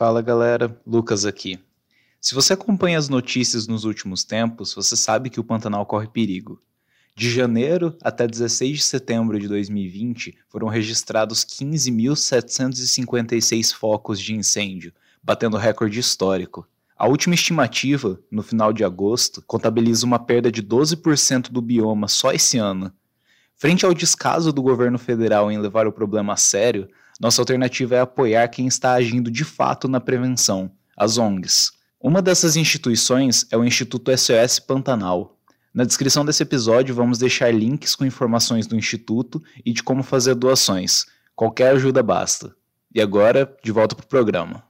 Fala galera, Lucas aqui. Se você acompanha as notícias nos últimos tempos, você sabe que o Pantanal corre perigo. De janeiro até 16 de setembro de 2020, foram registrados 15.756 focos de incêndio, batendo recorde histórico. A última estimativa, no final de agosto, contabiliza uma perda de 12% do bioma só esse ano. Frente ao descaso do governo federal em levar o problema a sério, nossa alternativa é apoiar quem está agindo de fato na prevenção, as ONGs. Uma dessas instituições é o Instituto SOS Pantanal. Na descrição desse episódio vamos deixar links com informações do Instituto e de como fazer doações. Qualquer ajuda basta. E agora, de volta para o programa.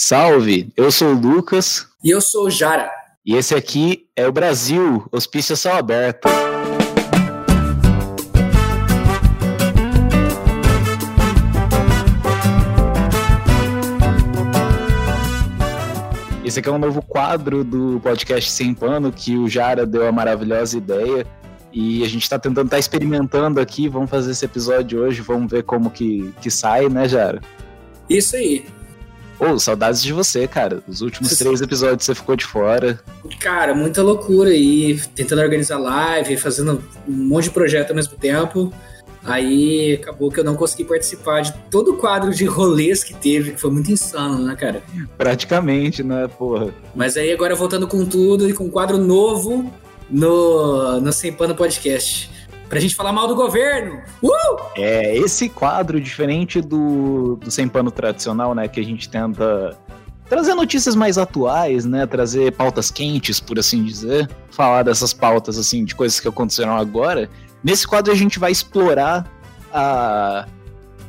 Salve! Eu sou o Lucas. E eu sou o Jara. E esse aqui é o Brasil, Hospício Céu Aberto. Esse aqui é um novo quadro do podcast Sem Pano que o Jara deu a maravilhosa ideia. E a gente está tentando, tá experimentando aqui. Vamos fazer esse episódio hoje, vamos ver como que, que sai, né, Jara? Isso aí. Ô, oh, saudades de você, cara. Os últimos três episódios você ficou de fora. Cara, muita loucura aí. Tentando organizar live, fazendo um monte de projeto ao mesmo tempo. Aí acabou que eu não consegui participar de todo o quadro de rolês que teve, que foi muito insano, né, cara? Praticamente, né, porra? Mas aí agora voltando com tudo e com um quadro novo no, no Sem Pano Podcast. Pra gente falar mal do governo. Uh! É, esse quadro, diferente do, do Sem Pano tradicional, né, que a gente tenta trazer notícias mais atuais, né? Trazer pautas quentes, por assim dizer. Falar dessas pautas, assim, de coisas que aconteceram agora. Nesse quadro a gente vai explorar a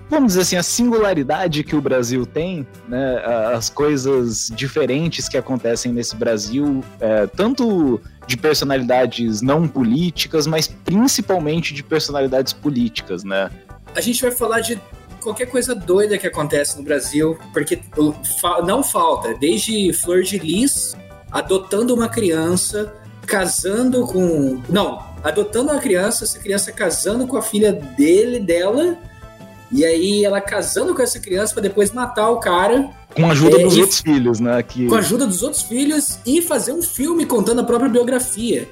vamos dizer assim, a singularidade que o Brasil tem, né, as coisas diferentes que acontecem nesse Brasil, é, tanto de personalidades não políticas, mas principalmente de personalidades políticas, né? A gente vai falar de qualquer coisa doida que acontece no Brasil, porque não falta, desde Flor de Lis adotando uma criança, casando com. Não, adotando uma criança, essa criança casando com a filha dele, dela, e aí ela casando com essa criança para depois matar o cara. Com a ajuda é, dos outros filhos, né? Que... Com a ajuda dos outros filhos e fazer um filme contando a própria biografia.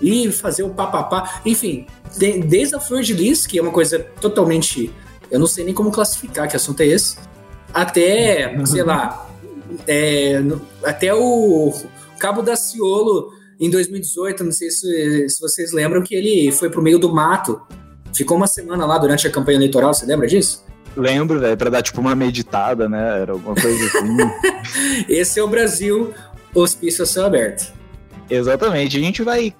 E fazer o papapá. Enfim, de, desde a Flor de Lis, que é uma coisa totalmente. Eu não sei nem como classificar que assunto é esse. Até, sei lá. É, até o Cabo da Ciolo em 2018, não sei se, se vocês lembram, que ele foi pro meio do mato. Ficou uma semana lá durante a campanha eleitoral, você lembra disso? Lembro, velho, pra dar tipo uma meditada, né? Era alguma coisa assim. Esse é o Brasil, hospício a céu aberto. Exatamente. A gente vai.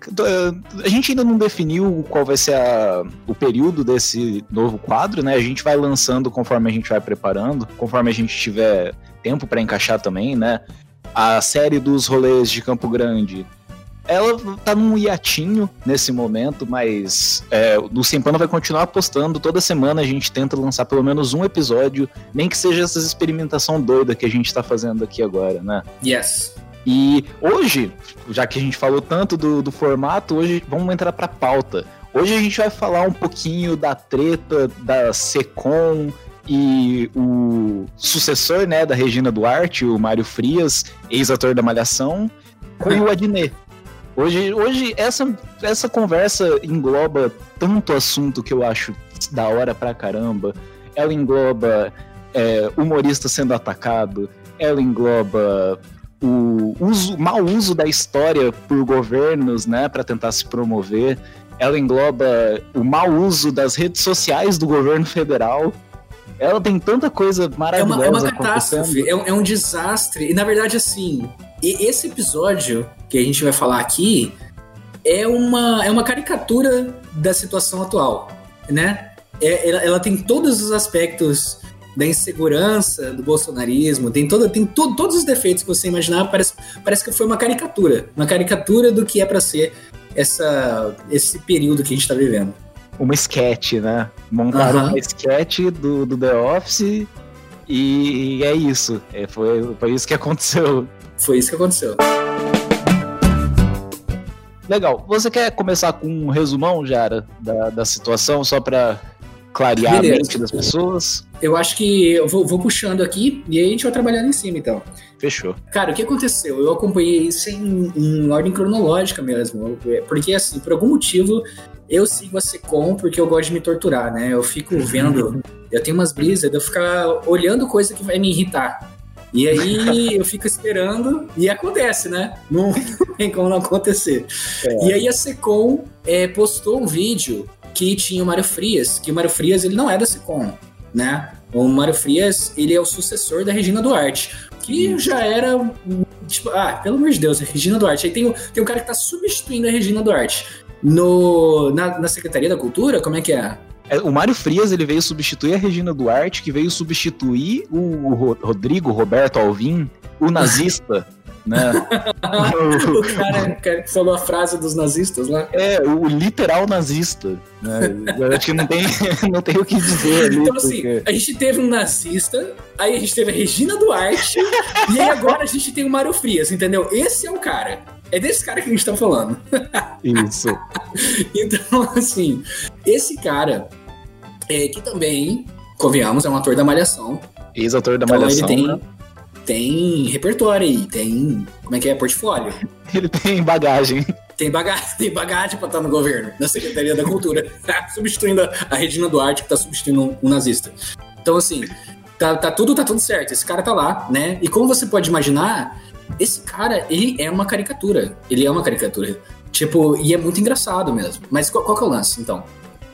A gente ainda não definiu qual vai ser a, o período desse novo quadro, né? A gente vai lançando conforme a gente vai preparando, conforme a gente tiver tempo para encaixar também, né? A série dos rolês de Campo Grande ela tá num hiatinho nesse momento, mas é, o Sempano vai continuar postando. Toda semana a gente tenta lançar pelo menos um episódio, nem que seja essa experimentação doida que a gente tá fazendo aqui agora, né? Yes. E hoje, já que a gente falou tanto do, do formato, hoje vamos entrar pra pauta. Hoje a gente vai falar um pouquinho da treta da Secom e o sucessor, né, da Regina Duarte, o Mário Frias, ex-ator da Malhação, com o Adnet. Hoje, hoje essa, essa conversa engloba tanto assunto que eu acho da hora pra caramba. Ela engloba é, humorista sendo atacado, ela engloba o uso, mau uso da história por governos, né, para tentar se promover. Ela engloba o mau uso das redes sociais do governo federal. Ela tem tanta coisa maravilhosa. É uma, é uma catástrofe, é, é um desastre. E na verdade, assim, esse episódio que a gente vai falar aqui é uma, é uma caricatura da situação atual, né? É, ela, ela, tem todos os aspectos da insegurança, do bolsonarismo, tem, todo, tem to, todos os defeitos que você imaginar, parece, parece que foi uma caricatura, uma caricatura do que é para ser essa, esse período que a gente está vivendo. Uma sketch, né? Montaram uhum. uma sketch do, do The Office e, e é isso. É, foi, foi isso que aconteceu. Foi isso que aconteceu. Legal. Você quer começar com um resumão, Jara, da, da situação, só para clarear Beleza. a mente das pessoas? Eu acho que eu vou, vou, puxando aqui e aí a gente vai trabalhando em cima, então. Fechou. Cara, o que aconteceu? Eu acompanhei isso em, em ordem cronológica mesmo. Porque, assim, por algum motivo, eu sigo a Secom porque eu gosto de me torturar, né? Eu fico vendo. eu tenho umas brisas de eu ficar olhando coisa que vai me irritar. E aí eu fico esperando e acontece, né? Não tem como não acontecer. É. E aí a Secom é, postou um vídeo que tinha o Mário Frias, que o Mário Frias ele não é da Secom, né? O Mário Frias, ele é o sucessor da Regina Duarte, que já era tipo, ah, pelo amor de Deus, a Regina Duarte. Aí tem, tem um cara que tá substituindo a Regina Duarte. No, na, na Secretaria da Cultura, como é que é? É, o Mário Frias ele veio substituir a Regina Duarte, que veio substituir o Rodrigo Roberto Alvim, o nazista. né? o cara, cara que falou a frase dos nazistas lá. É, o literal nazista. Né? Acho que não tem, não tem o que dizer ali. Então, assim, porque... assim, a gente teve um nazista, aí a gente teve a Regina Duarte, e aí agora a gente tem o Mário Frias, entendeu? Esse é o cara. É desse cara que a gente tá falando. Isso. então, assim, esse cara, é, que também, convenhamos, é um ator da Malhação. Ex-ator da então, Malhação. Ele tem, né? tem repertório aí, tem. Como é que é? Portfólio. Ele tem bagagem. Tem bagagem, tem bagagem pra estar no governo, na Secretaria da Cultura, substituindo a Regina Duarte, que tá substituindo um nazista. Então, assim, tá, tá, tudo, tá tudo certo. Esse cara tá lá, né? E como você pode imaginar, esse cara, ele é uma caricatura. Ele é uma caricatura. Tipo, e é muito engraçado mesmo. Mas qual, qual que é o lance, então?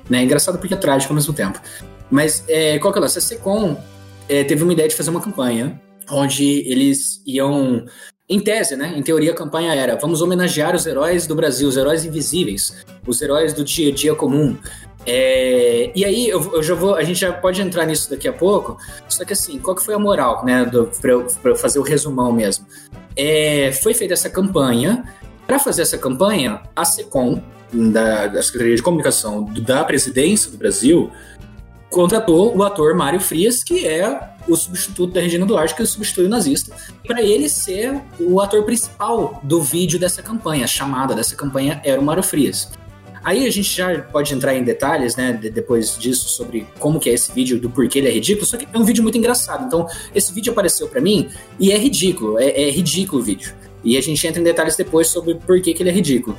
Né? Engraçado porque é trágico ao mesmo tempo. Mas é, qual que é o lance? A Secom é, teve uma ideia de fazer uma campanha onde eles iam. Em tese, né? Em teoria, a campanha era: vamos homenagear os heróis do Brasil, os heróis invisíveis, os heróis do dia a dia comum. É, e aí eu, eu, já vou, a gente já pode entrar nisso daqui a pouco. Só que assim, qual que foi a moral, né? Para eu fazer o resumão mesmo é, foi feita essa campanha. Para fazer essa campanha, a SECOM, da, da Secretaria de Comunicação da Presidência do Brasil, contratou o ator Mário Frias, que é o substituto da Regina Duarte, que substitui o nazista, para ele ser o ator principal do vídeo dessa campanha. A chamada dessa campanha era o Mário Frias. Aí a gente já pode entrar em detalhes, né, de, depois disso, sobre como que é esse vídeo, do porquê ele é ridículo, só que é um vídeo muito engraçado. Então, esse vídeo apareceu para mim e é ridículo, é, é, ridículo o vídeo. E a gente entra em detalhes depois sobre por que, que ele é ridículo.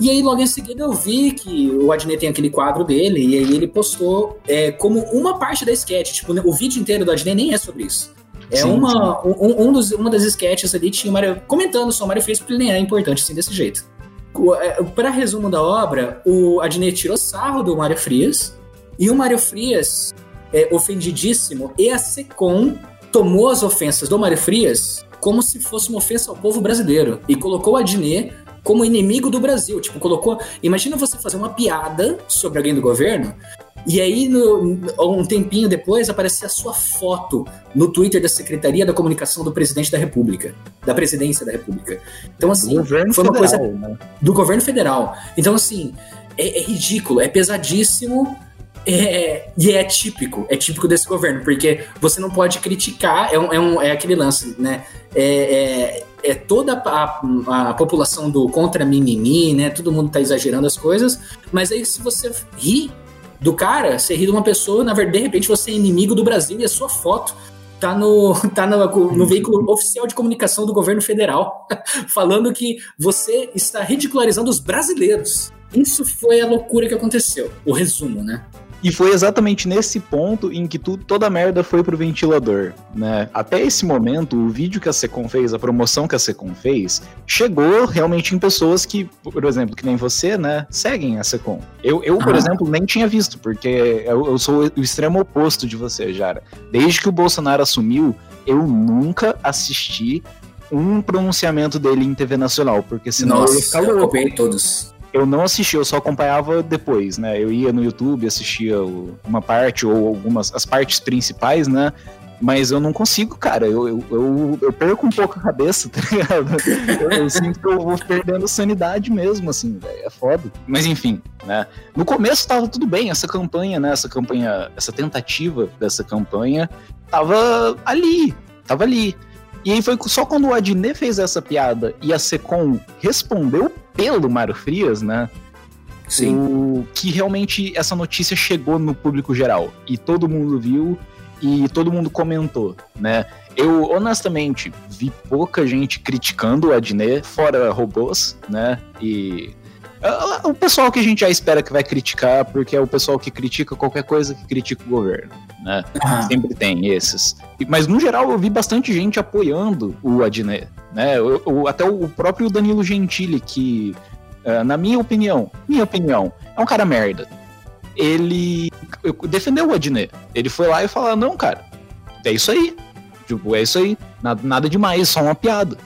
E aí, logo em seguida, eu vi que o Adnet tem aquele quadro dele, e aí ele postou é, como uma parte da sketch. Tipo, o vídeo inteiro do Adnet nem é sobre isso. É sim, uma. Um, um, dos, uma das sketches ali tinha o Mario comentando sobre o Mario Frias, porque ele nem é importante assim desse jeito. É, Para resumo da obra, o Adnet tirou sarro do Mário Frias e o Mário Frias, é, ofendidíssimo, e a Secom tomou as ofensas do Mário Frias como se fosse uma ofensa ao povo brasileiro e colocou o Adnet como inimigo do Brasil. Tipo, colocou. Imagina você fazer uma piada sobre alguém do governo e aí, no, um tempinho depois, aparecia a sua foto no Twitter da Secretaria da Comunicação do Presidente da República, da Presidência da República. Então, assim, do governo foi uma federal, coisa né? do governo federal. Então, assim, é, é ridículo, é pesadíssimo. É, e é típico, é típico desse governo, porque você não pode criticar, é, um, é, um, é aquele lance, né? É, é, é toda a, a, população do contra mimimi, né? Todo mundo tá exagerando as coisas, mas aí se você ri do cara, você ri de uma pessoa, na verdade, de repente você é inimigo do Brasil e a sua foto tá no, tá no, no veículo oficial de comunicação do governo federal, falando que você está ridicularizando os brasileiros. Isso foi a loucura que aconteceu. O resumo, né? E foi exatamente nesse ponto em que tudo, toda a merda foi pro ventilador, né? Até esse momento, o vídeo que a Secom fez, a promoção que a Secom fez, chegou realmente em pessoas que, por exemplo, que nem você, né, seguem a Secom. Eu, eu por exemplo, nem tinha visto, porque eu, eu sou o extremo oposto de você, Jara. Desde que o Bolsonaro assumiu, eu nunca assisti um pronunciamento dele em TV nacional, porque senão Nossa, eu. Eu todos eu não assisti, eu só acompanhava depois, né? Eu ia no YouTube, assistia uma parte ou algumas as partes principais, né? Mas eu não consigo, cara. Eu, eu, eu, eu perco um pouco a cabeça, tá ligado? Eu, eu, sinto que eu vou perdendo sanidade mesmo, assim, velho. É foda. Mas enfim, né? No começo tava tudo bem, essa campanha, né? Essa campanha, essa tentativa dessa campanha tava ali, tava ali. E aí foi só quando o Adnet fez essa piada e a Secom respondeu pelo Mário Frias, né? Sim. O, que realmente essa notícia chegou no público geral e todo mundo viu e todo mundo comentou, né? Eu honestamente vi pouca gente criticando o Adnet, fora robôs, né? E o pessoal que a gente já espera que vai criticar, porque é o pessoal que critica qualquer coisa que critica o governo, né? Ah. Sempre tem esses. Mas no geral eu vi bastante gente apoiando o Adnet, né? até o próprio Danilo Gentili, que, uh, na minha opinião, minha opinião, é um cara merda. Ele defendeu o Adnet. Ele foi lá e falou: não, cara, é isso aí. Tipo, é isso aí. Nada, nada demais, só uma piada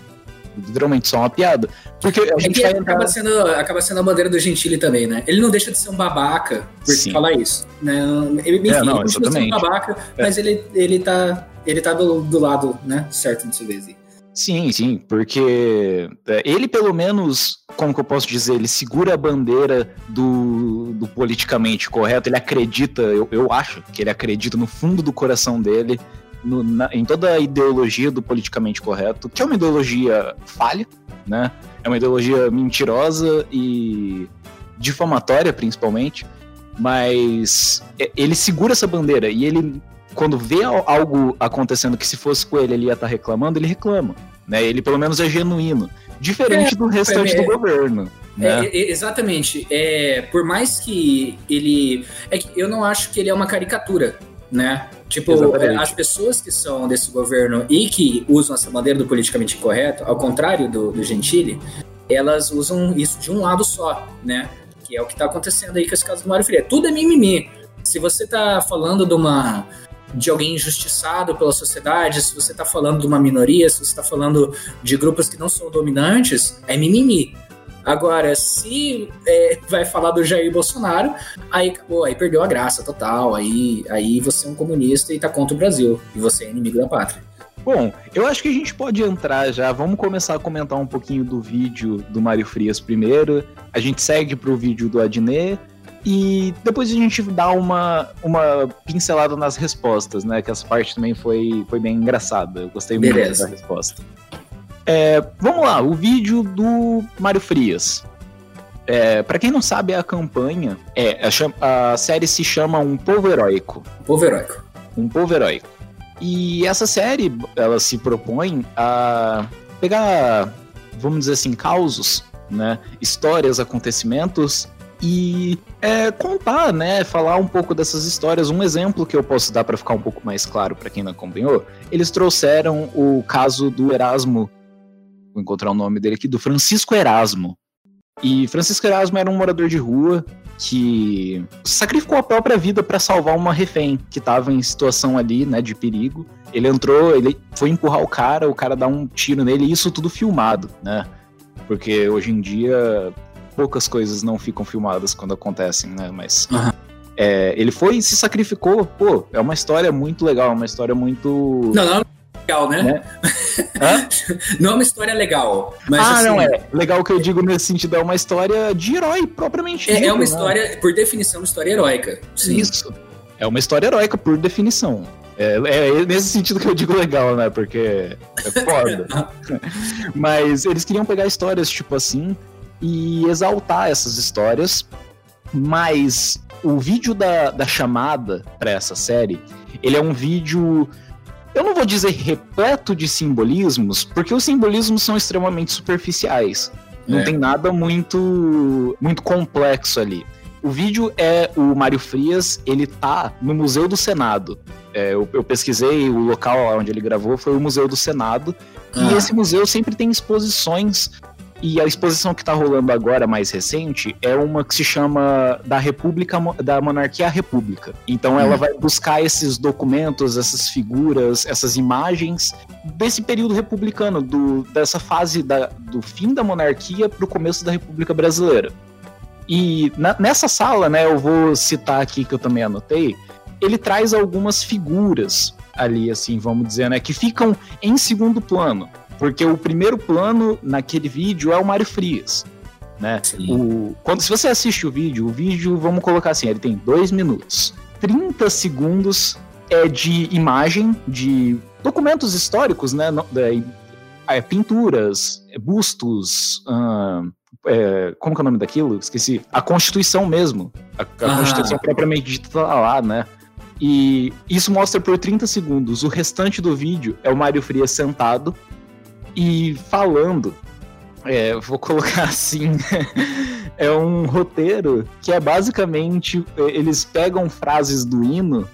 literalmente só uma piada. Porque a gente é vai entrar... acaba, sendo, acaba sendo a bandeira do Gentili também, né? Ele não deixa de ser um babaca por Sim. falar isso. Né? Ele, enfim, é, não, ele continua sendo um babaca, é. mas ele, ele tá, ele tá do, do lado, né? Certo nesse vez aí. Sim, sim, porque é, ele pelo menos, como que eu posso dizer, ele segura a bandeira do, do politicamente correto, ele acredita, eu, eu acho que ele acredita no fundo do coração dele no, na, em toda a ideologia do politicamente correto, que é uma ideologia falha, né? É uma ideologia mentirosa e difamatória, principalmente, mas é, ele segura essa bandeira e ele, quando vê algo acontecendo que se fosse com ele ele ia estar tá reclamando, ele reclama, né? Ele pelo menos é genuíno, diferente é, do restante é, do governo. Né? É, exatamente. É, por mais que ele. É que eu não acho que ele é uma caricatura, né? Tipo, Exatamente. as pessoas que são desse governo e que usam essa bandeira do politicamente correto, ao contrário do, do Gentili, elas usam isso de um lado só, né? Que é o que tá acontecendo aí com esse caso do Mário Freire. Tudo é mimimi. Se você tá falando de uma de alguém injustiçado pela sociedade, se você está falando de uma minoria, se você está falando de grupos que não são dominantes, é mimimi. Agora, se é, vai falar do Jair Bolsonaro, aí acabou, aí perdeu a graça total. Aí, aí você é um comunista e tá contra o Brasil. E você é inimigo da pátria. Bom, eu acho que a gente pode entrar já. Vamos começar a comentar um pouquinho do vídeo do Mário Frias primeiro. A gente segue pro vídeo do Adnet. E depois a gente dá uma, uma pincelada nas respostas, né? Que essa parte também foi, foi bem engraçada. Eu gostei muito Beleza. da resposta. É, vamos lá, o vídeo do Mário Frias. É, para quem não sabe, a campanha é a, a, série se chama Um Povo Heróico. Povo Heróico. Um Povo Heróico. E essa série, ela se propõe a pegar, vamos dizer assim, causos, né, histórias, acontecimentos e é, contar, né, falar um pouco dessas histórias. Um exemplo que eu posso dar para ficar um pouco mais claro para quem não acompanhou, eles trouxeram o caso do Erasmo vou encontrar o nome dele aqui, do Francisco Erasmo. E Francisco Erasmo era um morador de rua que sacrificou a própria vida para salvar uma refém que estava em situação ali, né, de perigo. Ele entrou, ele foi empurrar o cara, o cara dá um tiro nele, e isso tudo filmado, né? Porque hoje em dia poucas coisas não ficam filmadas quando acontecem, né? Mas é, ele foi e se sacrificou. Pô, é uma história muito legal, é uma história muito. Não, não, legal, né? né? não é uma história legal. Mas, ah, assim, não é. Legal que eu digo nesse sentido, é uma história de herói propriamente. É, é uma né? história, por definição, uma história heróica. Sim. Isso. É uma história heróica por definição. É, é, nesse sentido que eu digo legal, né? Porque é foda. Mas eles queriam pegar histórias tipo assim e exaltar essas histórias. Mas o vídeo da, da chamada para essa série, ele é um vídeo eu não vou dizer repleto de simbolismos, porque os simbolismos são extremamente superficiais. Não é. tem nada muito, muito complexo ali. O vídeo é o Mário Frias, ele tá no Museu do Senado. É, eu, eu, pesquisei, o local onde ele gravou foi o Museu do Senado. Ah. E esse museu sempre tem exposições e a exposição que está rolando agora, mais recente, é uma que se chama da República, da Monarquia à República. Então ela hum. vai buscar esses documentos, essas figuras, essas imagens desse período republicano, do, dessa fase da, do fim da monarquia para o começo da República Brasileira. E na, nessa sala, né, eu vou citar aqui que eu também anotei, ele traz algumas figuras ali, assim, vamos dizer, né, que ficam em segundo plano. Porque o primeiro plano naquele vídeo é o Mário Frias. Né? O, quando, se você assiste o vídeo, o vídeo, vamos colocar assim, ele tem dois minutos. 30 segundos é de imagem, de documentos históricos, né? É, pinturas, bustos, é, como que é o nome daquilo? Esqueci. A Constituição mesmo. A, a ah. Constituição propriamente dita tá lá, né? E isso mostra por 30 segundos. O restante do vídeo é o Mário Frias sentado e falando. É, vou colocar assim. é um roteiro que é basicamente. Eles pegam frases do hino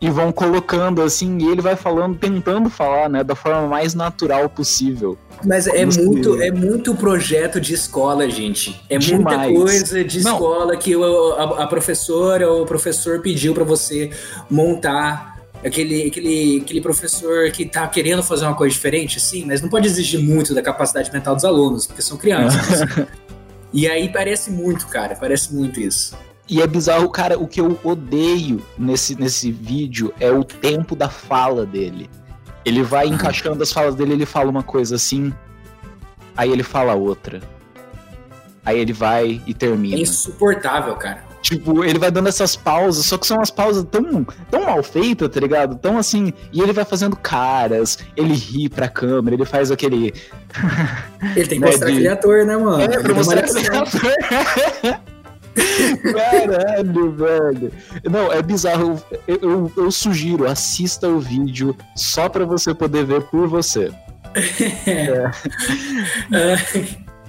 e vão colocando assim, e ele vai falando, tentando falar, né, da forma mais natural possível. Mas é muito, é muito projeto de escola, gente. É Demais. muita coisa de Não. escola que a, a professora ou o professor pediu para você montar aquele, aquele, aquele professor que tá querendo fazer uma coisa diferente, sim, mas não pode exigir muito da capacidade mental dos alunos, porque são crianças. e aí parece muito, cara, parece muito isso. E é bizarro, cara, o que eu odeio nesse, nesse vídeo é o tempo da fala dele. Ele vai encaixando as falas dele, ele fala uma coisa assim, aí ele fala outra. Aí ele vai e termina. É insuportável, cara. Tipo, ele vai dando essas pausas, só que são umas pausas tão, tão mal feitas, tá ligado? Tão assim. E ele vai fazendo caras, ele ri pra câmera, ele faz aquele. Ele tem que mostrar de... aquele ator, né, mano? É, pra mostrar aquele ator. Caralho, velho. Não, é bizarro. Eu, eu, eu, sugiro, assista o vídeo só pra você poder ver por você. É.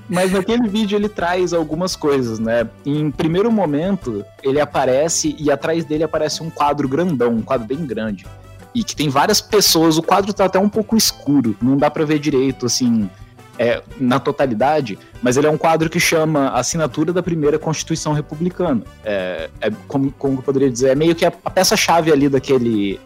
Mas naquele vídeo ele traz algumas coisas, né? Em primeiro momento, ele aparece e atrás dele aparece um quadro grandão, um quadro bem grande. E que tem várias pessoas, o quadro tá até um pouco escuro, não dá para ver direito, assim, é, na totalidade, mas ele é um quadro que chama Assinatura da Primeira Constituição Republicana. É, é como, como eu poderia dizer, é meio que a, a peça-chave ali daquele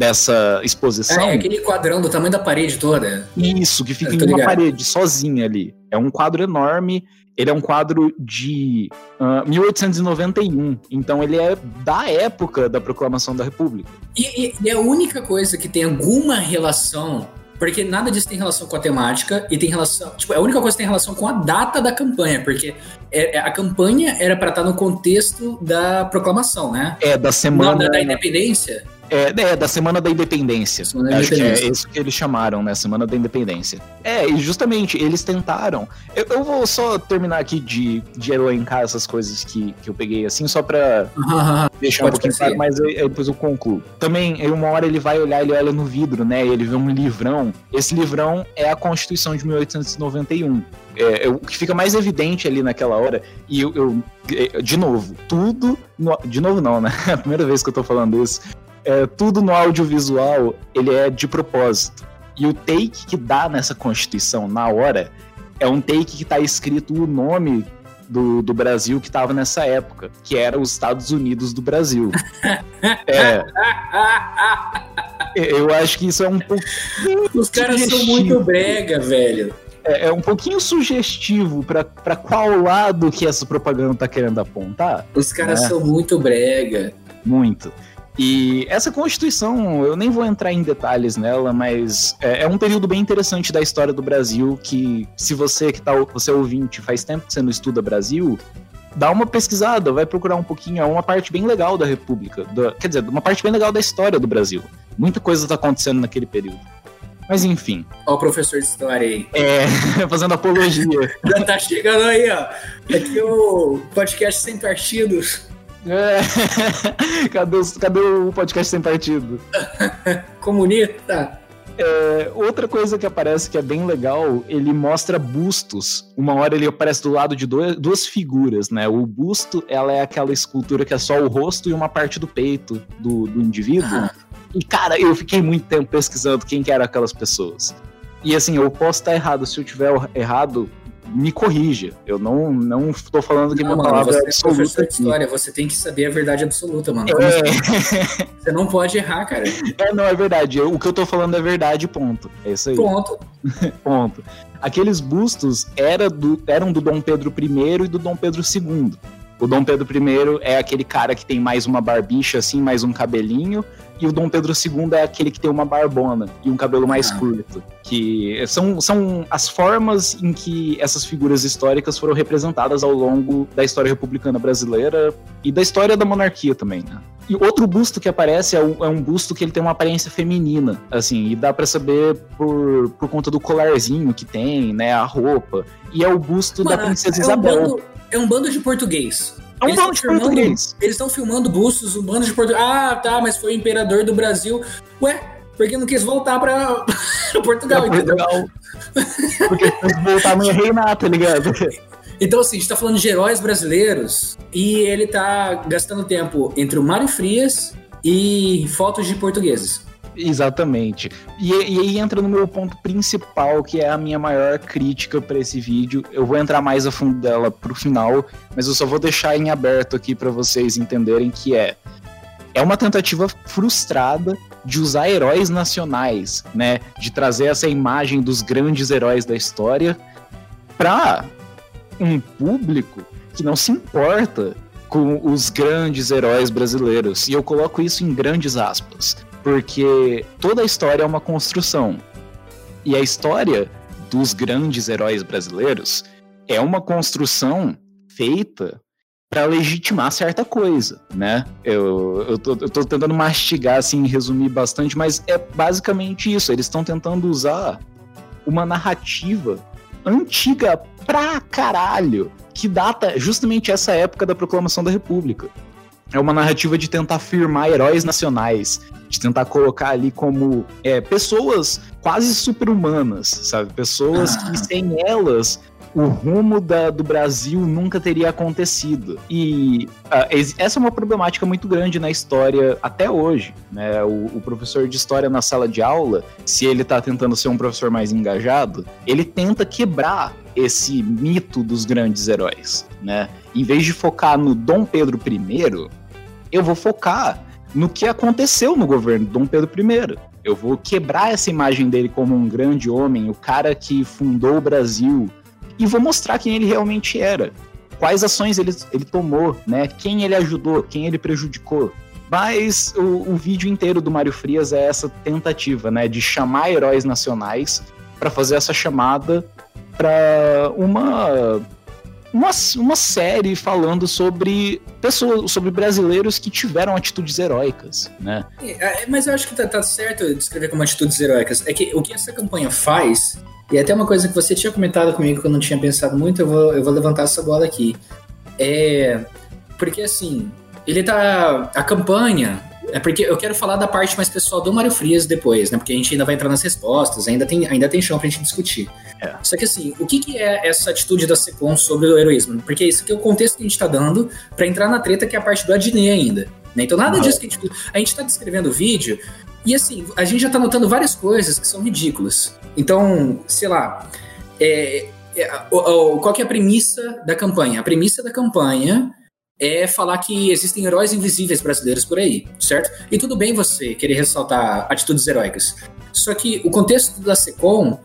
dessa exposição. É, aquele quadrão do tamanho da parede toda. Isso, que fica em uma ligado. parede, sozinha ali. É um quadro enorme. Ele é um quadro de uh, 1891, então ele é da época da proclamação da República. E, e, e a única coisa que tem alguma relação porque nada disso tem relação com a temática e tem relação. Tipo, a única coisa que tem relação com a data da campanha, porque é, é a campanha era para estar no contexto da proclamação, né? É, da semana. da, da independência. É, é, da Semana da Independência. Semana Acho Independência. que é isso que eles chamaram, né? Semana da Independência. É, e justamente eles tentaram. Eu, eu vou só terminar aqui de, de elencar essas coisas que, que eu peguei, assim, só pra deixar um pouquinho claro, mas aí, depois eu concluo. Também, uma hora ele vai olhar, ele olha no vidro, né? E ele vê um livrão. Esse livrão é a Constituição de 1891. É, é, o que fica mais evidente ali naquela hora, e eu, eu é, de novo, tudo. No, de novo, não, né? É a primeira vez que eu tô falando isso é, tudo no audiovisual ele é de propósito. E o take que dá nessa Constituição na hora é um take que está escrito o nome do, do Brasil que estava nessa época, que era os Estados Unidos do Brasil. é. Eu acho que isso é um pouco. Os caras são muito brega, velho. É, é, um pouquinho sugestivo para qual lado que essa propaganda tá querendo apontar. Os caras né? são muito brega. Muito. E essa Constituição, eu nem vou entrar em detalhes nela, mas é, é, um período bem interessante da história do Brasil que, se você que tá, você é ouvinte, faz tempo que você não estuda Brasil, dá uma pesquisada, vai procurar um pouquinho, é uma parte bem legal da República, da, quer dizer, uma parte bem legal da história do Brasil. Muita coisa está acontecendo naquele período. Mas enfim. Olha o professor de história aí. É, fazendo apologia. Já tá chegando aí, ó. Aqui o podcast sem partidos. É. cadê, os, cadê o podcast sem partido? Comunista. É, outra coisa que aparece que é bem legal, ele mostra bustos. Uma hora ele aparece do lado de dois, duas figuras, né? O busto, ela é aquela escultura que é só o rosto e uma parte do peito do, do indivíduo. Ah. E, cara, eu fiquei muito tempo pesquisando quem que eram aquelas pessoas. E assim, eu posso estar errado. Se eu tiver errado, me corrija. Eu não, não tô falando que não, minha palavra é absoluta. É história, você tem que saber a verdade absoluta, mano. É... Assim? Você não pode errar, cara. É, não, é verdade. O que eu tô falando é verdade, ponto. É isso aí. Ponto. ponto. Aqueles bustos era do, eram do Dom Pedro I e do Dom Pedro II. O Dom Pedro I é aquele cara que tem mais uma barbicha, assim, mais um cabelinho, e o Dom Pedro II é aquele que tem uma barbona e um cabelo mais ah. curto. Que são, são as formas em que essas figuras históricas foram representadas ao longo da história republicana brasileira e da história da monarquia também, né? E outro busto que aparece é um, é um busto que ele tem uma aparência feminina, assim, e dá para saber por, por conta do colarzinho que tem, né, a roupa. E é o busto Mano, da princesa é Isabel. Um bando, é um bando de português. Um eles de filmando, português. Eles estão filmando bustos, um bando de português. Ah, tá, mas foi o imperador do Brasil. Ué, porque não quis voltar pra Portugal, pra Portugal. Porque quis voltar no reinar, tá ligado? Então, assim, a gente tá falando de heróis brasileiros e ele tá gastando tempo entre o Mário Frias e fotos de portugueses. Exatamente. E, e aí entra no meu ponto principal, que é a minha maior crítica para esse vídeo. Eu vou entrar mais a fundo dela pro final, mas eu só vou deixar em aberto aqui para vocês entenderem que é é uma tentativa frustrada de usar heróis nacionais, né, de trazer essa imagem dos grandes heróis da história para um público que não se importa com os grandes heróis brasileiros. E eu coloco isso em grandes aspas. Porque toda a história é uma construção. E a história dos grandes heróis brasileiros é uma construção feita para legitimar certa coisa, né? Eu, eu, tô, eu tô tentando mastigar, assim, resumir bastante, mas é basicamente isso. Eles estão tentando usar uma narrativa antiga pra caralho, que data justamente essa época da proclamação da República é uma narrativa de tentar afirmar heróis nacionais, de tentar colocar ali como é, pessoas quase super-humanas, sabe? Pessoas ah. que sem elas o rumo da, do Brasil nunca teria acontecido. E uh, essa é uma problemática muito grande na história até hoje. Né? O, o, professor de história na sala de aula, se ele está tentando ser um professor mais engajado, ele tenta quebrar esse mito dos grandes heróis. Né? Em vez de focar no Dom Pedro I, eu vou focar no que aconteceu no governo Dom Pedro I. Eu vou quebrar essa imagem dele como um grande homem, o cara que fundou o Brasil, e vou mostrar quem ele realmente era. Quais ações ele, ele tomou, né? Quem ele ajudou, quem ele prejudicou. Mas o, o vídeo inteiro do Mário Frias é essa tentativa, né? De chamar heróis nacionais para fazer essa chamada para uma uma, uma série falando sobre pessoas, sobre brasileiros que tiveram atitudes heróicas, né? É, é, mas eu acho que tá, tá certo descrever como atitudes heróicas. É que o que essa campanha faz, e até uma coisa que você tinha comentado comigo que eu não tinha pensado muito, eu vou, eu vou levantar essa bola aqui. É. Porque assim, ele tá. A campanha é porque eu quero falar da parte mais pessoal do Mário Frias depois, né? Porque a gente ainda vai entrar nas respostas, ainda tem, ainda tem chão pra gente discutir. É. Só que assim, o que, que é essa atitude da Secom sobre o heroísmo? Porque isso aqui é o contexto que a gente tá dando para entrar na treta que é a parte do Adnei ainda. Né? Então nada disso que a gente. A gente tá descrevendo o vídeo e assim, a gente já tá notando várias coisas que são ridículas. Então, sei lá. É, é, qual que é a premissa da campanha? A premissa da campanha é falar que existem heróis invisíveis brasileiros por aí, certo? E tudo bem você querer ressaltar atitudes heróicas. Só que o contexto da SECOM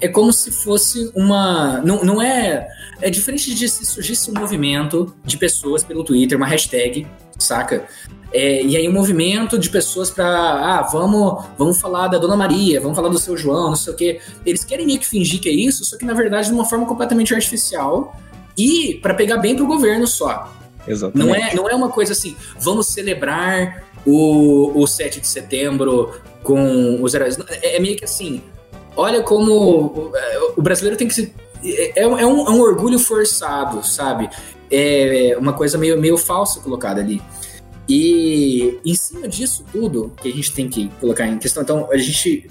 é como se fosse uma. Não, não é. É diferente de se surgisse um movimento de pessoas pelo Twitter, uma hashtag, saca? É, e aí um movimento de pessoas para ah, vamos, vamos falar da Dona Maria, vamos falar do seu João, não sei o quê. Eles querem meio que fingir que é isso, só que na verdade de uma forma completamente artificial e para pegar bem pro governo só. Exatamente. Não é, não é uma coisa assim, vamos celebrar o, o 7 de setembro com os heróis. É, é meio que assim, olha como o, o brasileiro tem que se. É, é, um, é um orgulho forçado, sabe? É uma coisa meio, meio falsa colocada ali. E em cima disso tudo, que a gente tem que colocar em questão, então a gente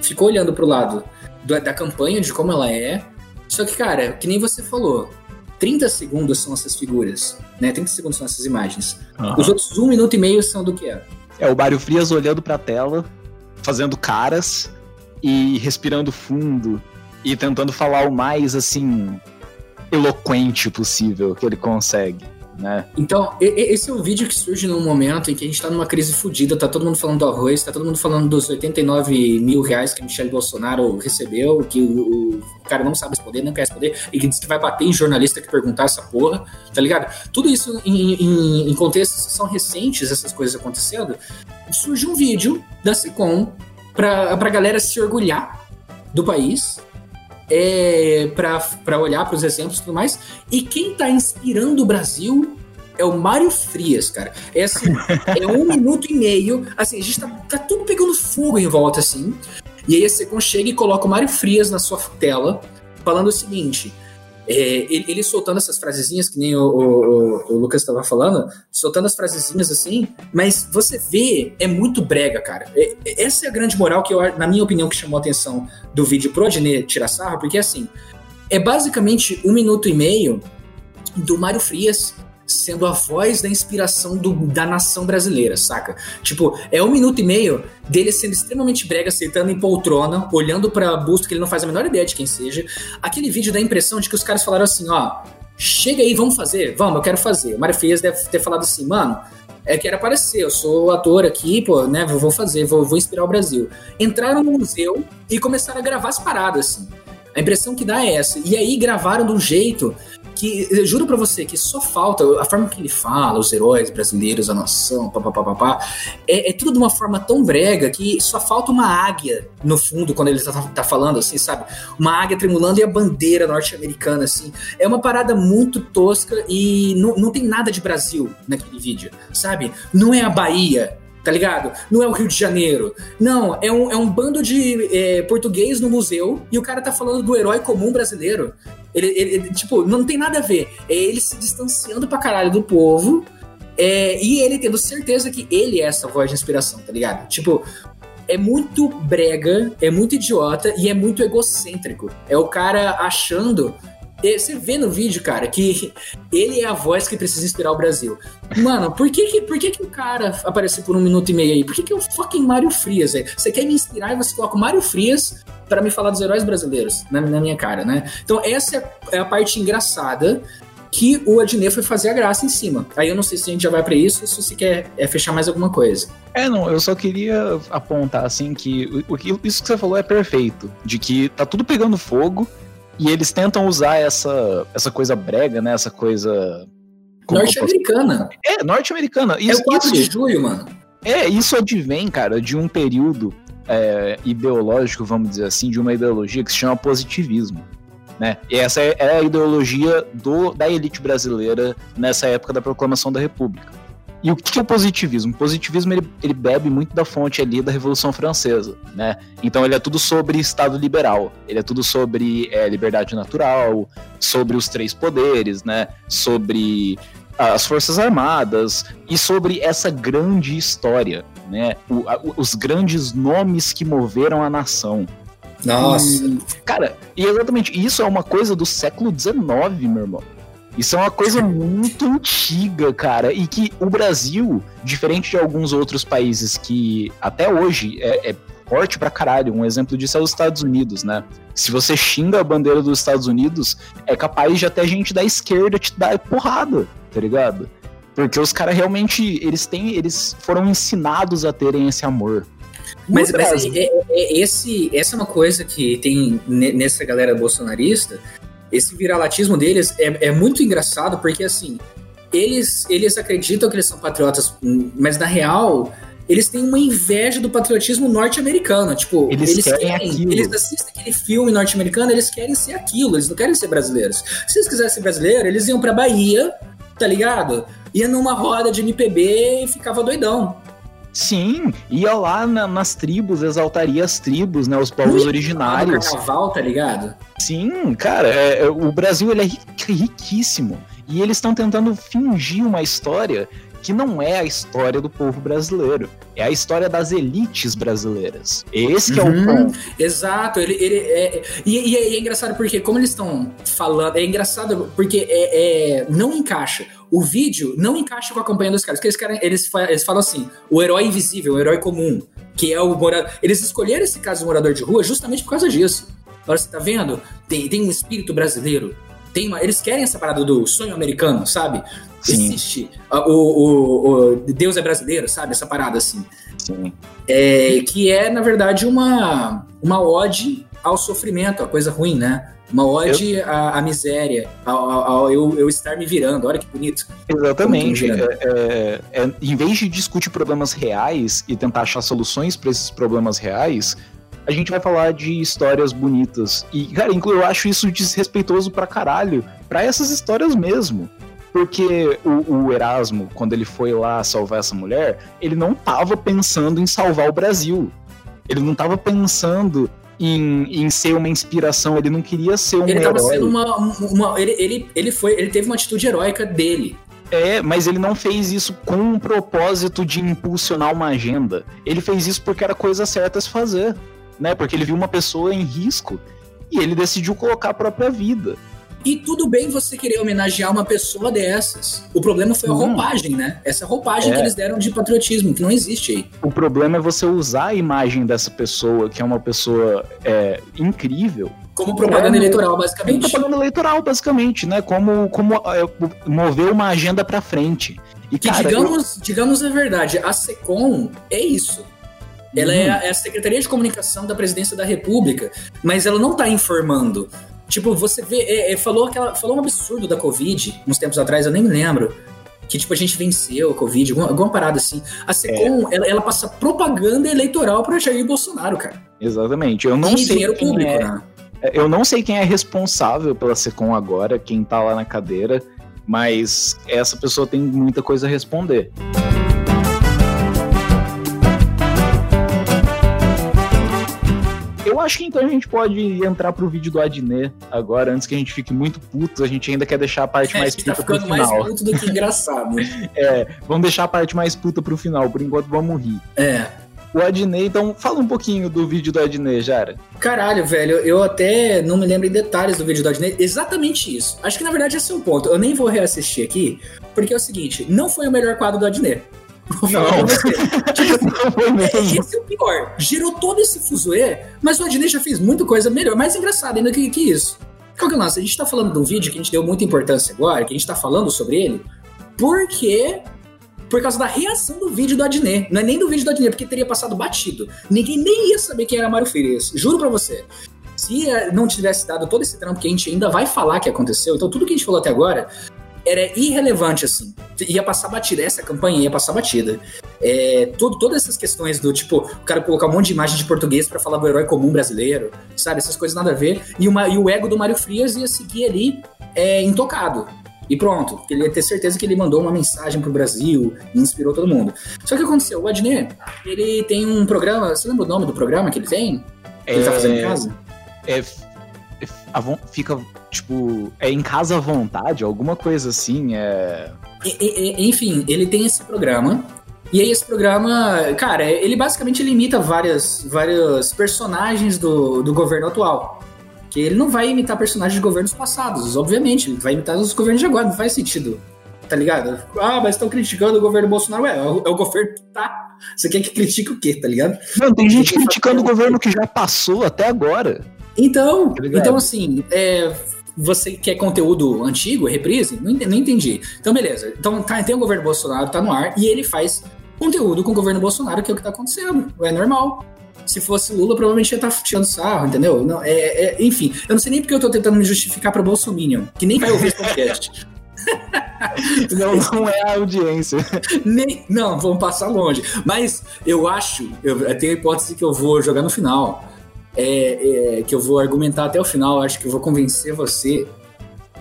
ficou olhando pro lado da, da campanha, de como ela é. Só que, cara, que nem você falou, 30 segundos são essas figuras, né? 30 segundos são essas imagens. Uhum. Os outros um minuto e meio são do que é? É o Mário Frias olhando pra tela, fazendo caras e respirando fundo e tentando falar o mais, assim, eloquente possível que ele consegue. Né? Então, esse é um vídeo que surge num momento em que a gente tá numa crise fodida, tá todo mundo falando do arroz, tá todo mundo falando dos 89 mil reais que Michele Bolsonaro recebeu, que o, o cara não sabe responder, não quer responder, e que diz que vai bater em jornalista que perguntar essa porra, tá ligado? Tudo isso em, em, em contextos que são recentes, essas coisas acontecendo, surge um vídeo da SECOM pra, pra galera se orgulhar do país, é, para olhar para os exemplos e tudo mais. E quem está inspirando o Brasil é o Mário Frias, cara. É assim, é um minuto e meio. Assim, a gente tá, tá tudo pegando fogo em volta, assim. E aí a Secom chega e coloca o Mário Frias na sua tela, falando o seguinte: é, ele, ele, soltando essas frasezinhas, que nem o, o, o Lucas estava falando, soltando as frasezinhas assim, mas você vê, é muito brega, cara. É, é, essa é a grande moral que, eu, na minha opinião, que chamou a atenção do vídeo pro Adnet tirar sarro, porque assim, é basicamente um minuto e meio do Mário Frias sendo a voz da inspiração do, da nação brasileira, saca? Tipo, é um minuto e meio dele sendo extremamente brega, sentando em poltrona, olhando pra busto que ele não faz a menor ideia de quem seja. Aquele vídeo dá a impressão de que os caras falaram assim, ó, chega aí, vamos fazer, vamos, eu quero fazer. O Mário Frias deve ter falado assim, mano, é, quero aparecer, eu sou ator aqui, pô, né, vou fazer, vou, vou inspirar o Brasil. Entraram no museu e começaram a gravar as paradas, assim. A impressão que dá é essa. E aí gravaram de um jeito que eu juro para você que só falta a forma que ele fala, os heróis brasileiros, a nação, papapá, é, é tudo de uma forma tão brega que só falta uma águia no fundo quando ele tá, tá falando, assim, sabe? Uma águia tremulando e a bandeira norte-americana, assim. É uma parada muito tosca e não, não tem nada de Brasil naquele vídeo, sabe? Não é a Bahia, tá ligado? Não é o Rio de Janeiro. Não, é um, é um bando de é, português no museu e o cara tá falando do herói comum brasileiro. Ele, ele, tipo, não tem nada a ver. É ele se distanciando pra caralho do povo é, e ele tendo certeza que ele é essa voz de inspiração, tá ligado? Tipo, é muito brega, é muito idiota e é muito egocêntrico. É o cara achando você vê no vídeo, cara, que ele é a voz que precisa inspirar o Brasil. Mano, por que que, por que, que o cara apareceu por um minuto e meio aí? Por que, que é o fucking Mário Frias, velho? Você quer me inspirar e você coloca o Mário Frias para me falar dos heróis brasileiros na, na, minha cara, né? Então, essa é a parte engraçada que o Adnet foi fazer a graça em cima. Aí eu não sei se a gente já vai para isso, se você quer é, fechar mais alguma coisa. É, não, eu só queria apontar, assim, que o, isso que você falou é perfeito, de que tá tudo pegando fogo, e eles tentam usar essa, essa coisa brega, né? Essa coisa. Norte-americana. É, norte-americana. É o 4 isso, de julho, mano. É, isso advém, cara, de um período é, ideológico, vamos dizer assim, de uma ideologia que se chama positivismo. Né? E essa é, é a ideologia do, da elite brasileira nessa época da proclamação da República. E o que é o positivismo? O positivismo ele, ele, bebe muito da fonte ali da Revolução Francesa, né? Então ele é tudo sobre Estado liberal, ele é tudo sobre é, liberdade natural, sobre os três poderes, né? Sobre as forças armadas e sobre essa grande história, né? O, a, os grandes nomes que moveram a nação. Nossa. E, cara, e exatamente isso é uma coisa do século XIX, meu irmão. Isso é uma coisa muito antiga, cara. E que o Brasil, diferente de alguns outros países que até hoje é, é forte pra caralho, um exemplo disso é os Estados Unidos, né? Se você xinga a bandeira dos Estados Unidos, é capaz de até gente da esquerda te dar porrada, tá ligado? Porque os caras realmente, eles têm, eles foram ensinados a terem esse amor. Mas, mas é, é, é, esse, essa é uma coisa que tem nessa galera bolsonarista, esse viralatismo deles é, é muito engraçado porque, assim, eles, eles acreditam que eles são patriotas, mas na real, eles têm uma inveja do patriotismo norte-americano. Tipo, eles, eles querem, querem eles assistem aquele filme norte-americano, eles querem ser aquilo, eles não querem ser brasileiros. Se eles quisessem ser brasileiros, eles iam pra Bahia, tá ligado? Ia numa roda de MPB e ficava doidão. Sim, ia lá na, nas tribos, exaltaria as tribos, né? Os povos originários. Carnaval, tá ligado? Sim, cara, é, é o Brasil ele é riquíssimo. E eles estão tentando fingir uma história que não é a história do povo brasileiro, é a história das elites brasileiras. Esse que uhum, é o uhum. ponto. Exato, ele, ele é, e, e, é, e, é, engraçado porque como eles estão falando, é engraçado porque é, é, não encaixa. O vídeo não encaixa com a campanha dos caras, porque eles, querem, eles, eles falam assim, o herói invisível, o herói comum, que é o morador. Eles escolheram esse caso do morador de rua justamente por causa disso. Agora você tá vendo? Tem, tem um espírito brasileiro. Tem uma, eles querem essa parada do sonho americano, sabe? Sim. Existe. O, o, o, Deus é brasileiro, sabe? Essa parada assim. Sim. É, que é, na verdade, uma, uma ode ao sofrimento, a coisa ruim, né? Uma ode eu... à, à, miséria, ao, ao, ao eu, eu, estar me virando. Olha que bonito. Exatamente. É, é, é, em vez de discutir problemas reais e tentar achar soluções para esses problemas reais, a gente vai falar de histórias bonitas. E, cara, eu acho isso desrespeitoso pra caralho. Pra essas histórias mesmo. Porque o, o, Erasmo, quando ele foi lá salvar essa mulher, ele não tava pensando em salvar o Brasil. Ele não tava pensando em, em ser uma inspiração, ele não queria ser um ele herói. Sendo uma, uma, ele, ele, ele, foi, ele teve uma atitude heróica dele. É, mas ele não fez isso com um propósito de impulsionar uma agenda. Ele fez isso porque era coisa certa a se fazer, né? Porque ele viu uma pessoa em risco e ele decidiu colocar a própria vida. E tudo bem você querer homenagear uma pessoa dessas. O problema foi a hum. roupagem, né? Essa roupagem é. que eles deram de patriotismo, que não existe aí. O problema é você usar a imagem dessa pessoa, que é uma pessoa é, incrível, como propaganda é, eleitoral, basicamente. Como propaganda eleitoral, basicamente, né? Como, como é, mover uma agenda para frente. E, que cara, digamos, eu... digamos a verdade, a SECOM é isso. Ela é, uhum. a, é, a, Secretaria de Comunicação da Presidência da República, mas ela não está informando. Tipo, você vê, é, é, falou, aquela, falou um absurdo da Covid uns tempos atrás, eu nem me lembro. Que, tipo, a gente venceu a Covid, alguma, alguma parada assim. A SECOM, é. ela, ela, passa propaganda eleitoral para Jair Bolsonaro, cara. Exatamente. Eu não e sei. dinheiro público, é... né? É, eu não sei quem é responsável pela SECOM agora, quem tá lá na cadeira, mas essa pessoa tem muita coisa a responder. Eu acho que então a gente pode entrar pro vídeo do Adnet agora, antes que a gente fique muito puto. A gente ainda quer deixar a parte é, mais puta tá pro final. mais puto do que engraçado. é, vamos deixar a parte mais puta pro final. Por enquanto, vamos rir. É. O Adnet, então fala um pouquinho do vídeo do Adnet, Jara. Caralho, velho, eu até não me lembro em detalhes do vídeo do Adnet. Exatamente isso. Acho que na verdade esse é o ponto. Eu nem vou reassistir aqui, porque é o seguinte: não foi o melhor quadro do Adnet. Não. tipo, não foi mesmo. Esse é o pior. Gerou todo esse fuzuê, mas o Adnet já fez muita coisa melhor, mais engraçada ainda que, que isso. Qual que é o lance? A gente tá falando de um vídeo que a gente deu muita importância agora, que a gente tá falando sobre ele, porque por causa da reação do vídeo do Adnet. Não é nem do vídeo do Adnet, porque teria passado batido. Ninguém nem ia saber quem era Mário Frias. Juro pra você. Se eh, não tivesse dado todo esse trampo que a gente ainda vai falar que aconteceu, então tudo que a gente falou até agora era irrelevante, assim. Ia passar batida. Essa campanha ia passar batida. É, tudo, todas essas questões do tipo, o cara colocar um monte de imagem de português para falar do herói comum brasileiro, sabe? Essas coisas nada a ver. E, uma, e o ego do Mário Frias ia seguir ali é, intocado. E pronto, ele ia ter certeza que ele mandou uma mensagem pro Brasil e inspirou todo mundo. Só que aconteceu, o Adnet, ele tem um programa, você lembra o nome do programa que ele tem? Que é, ele tá fazendo em casa? É, a, fica, tipo, é em casa à vontade, alguma coisa assim, é... Enfim, ele tem esse programa, e aí esse programa, cara, ele basicamente limita várias, vários personagens do, do governo atual. Que ele não vai imitar personagens de governos passados, obviamente, ele vai imitar os governos de agora, não faz sentido. Tá ligado? Ah, mas estão criticando o governo Bolsonaro. Ué, é o, é o governo que tá. Você quer que critique o quê, tá ligado? Não, tem gente criticando o governo que já passou até agora. Então, tá então assim, é, você quer conteúdo antigo, reprise? Não, não entendi. Então, beleza. Então, tá, tem o governo Bolsonaro, tá no ar, e ele faz conteúdo com o governo Bolsonaro, que é o que tá acontecendo. É normal. Se fosse Lula, provavelmente ia estar tá tirando sarro, entendeu? Não, é, é, enfim, eu não sei nem porque eu tô tentando me justificar pra Bolsominion, que nem vai ouvir esse podcast. não, não é a audiência. Nem, não, vamos passar longe. Mas eu acho, eu, eu tenho a hipótese que eu vou jogar no final é, é, que eu vou argumentar até o final, acho que eu vou convencer você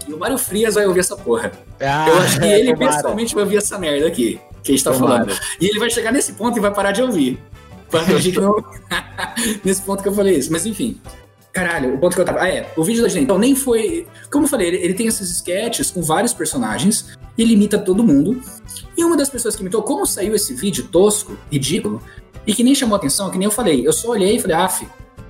que o Mário Frias vai ouvir essa porra. Ah, eu acho que ele tomara. pessoalmente vai ouvir essa merda aqui, que a gente tá tomara. falando. E ele vai chegar nesse ponto e vai parar de ouvir. Pra fingir que não. nesse ponto que eu falei isso. Mas enfim. Caralho, o ponto que eu tava. Ah, é. O vídeo da gente. Então, nem foi. Como eu falei, ele, ele tem esses sketches com vários personagens. Ele imita todo mundo. E uma das pessoas que imitou, como saiu esse vídeo tosco, ridículo, e que nem chamou atenção, que nem eu falei. Eu só olhei e falei, af,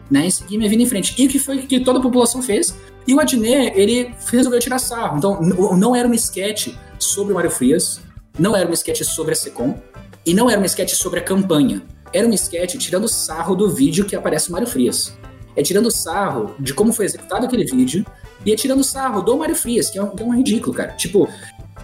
né, e seguir minha vida em frente. E o que foi que toda a população fez? E o Adnet, ele resolveu tirar sarro. Então, não era uma sketch sobre o Mário Frias, não era uma sketch sobre a Secom, e não era uma sketch sobre a campanha. Era uma sketch tirando sarro do vídeo que aparece o Mário Frias. É tirando sarro de como foi executado aquele vídeo, e é tirando sarro do Mário Frias, que é um, que é um ridículo, cara. Tipo,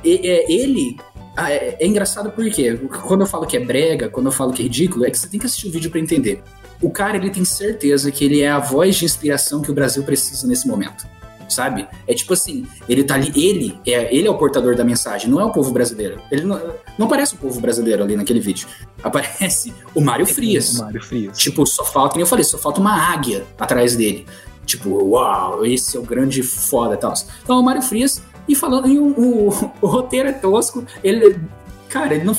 ele ah, é, é, engraçado porque quando eu falo que é brega, quando eu falo que é ridículo, é que você tem que assistir o vídeo para entender. O cara, ele tem certeza que ele é a voz de inspiração que o Brasil precisa nesse momento. Sabe? É tipo assim, ele tá ali, ele é, ele é o portador da mensagem, não é o povo brasileiro. Ele não, não aparece o povo brasileiro ali naquele vídeo. Aparece o Mário Frias. O Mário Frias. Tipo, só falta, como eu falei, só falta uma águia atrás dele. Tipo, uau, esse é o grande foda e tal. Então, o Mário Frias e falando, e o, o, o roteiro é tosco, ele. Cara, ele não.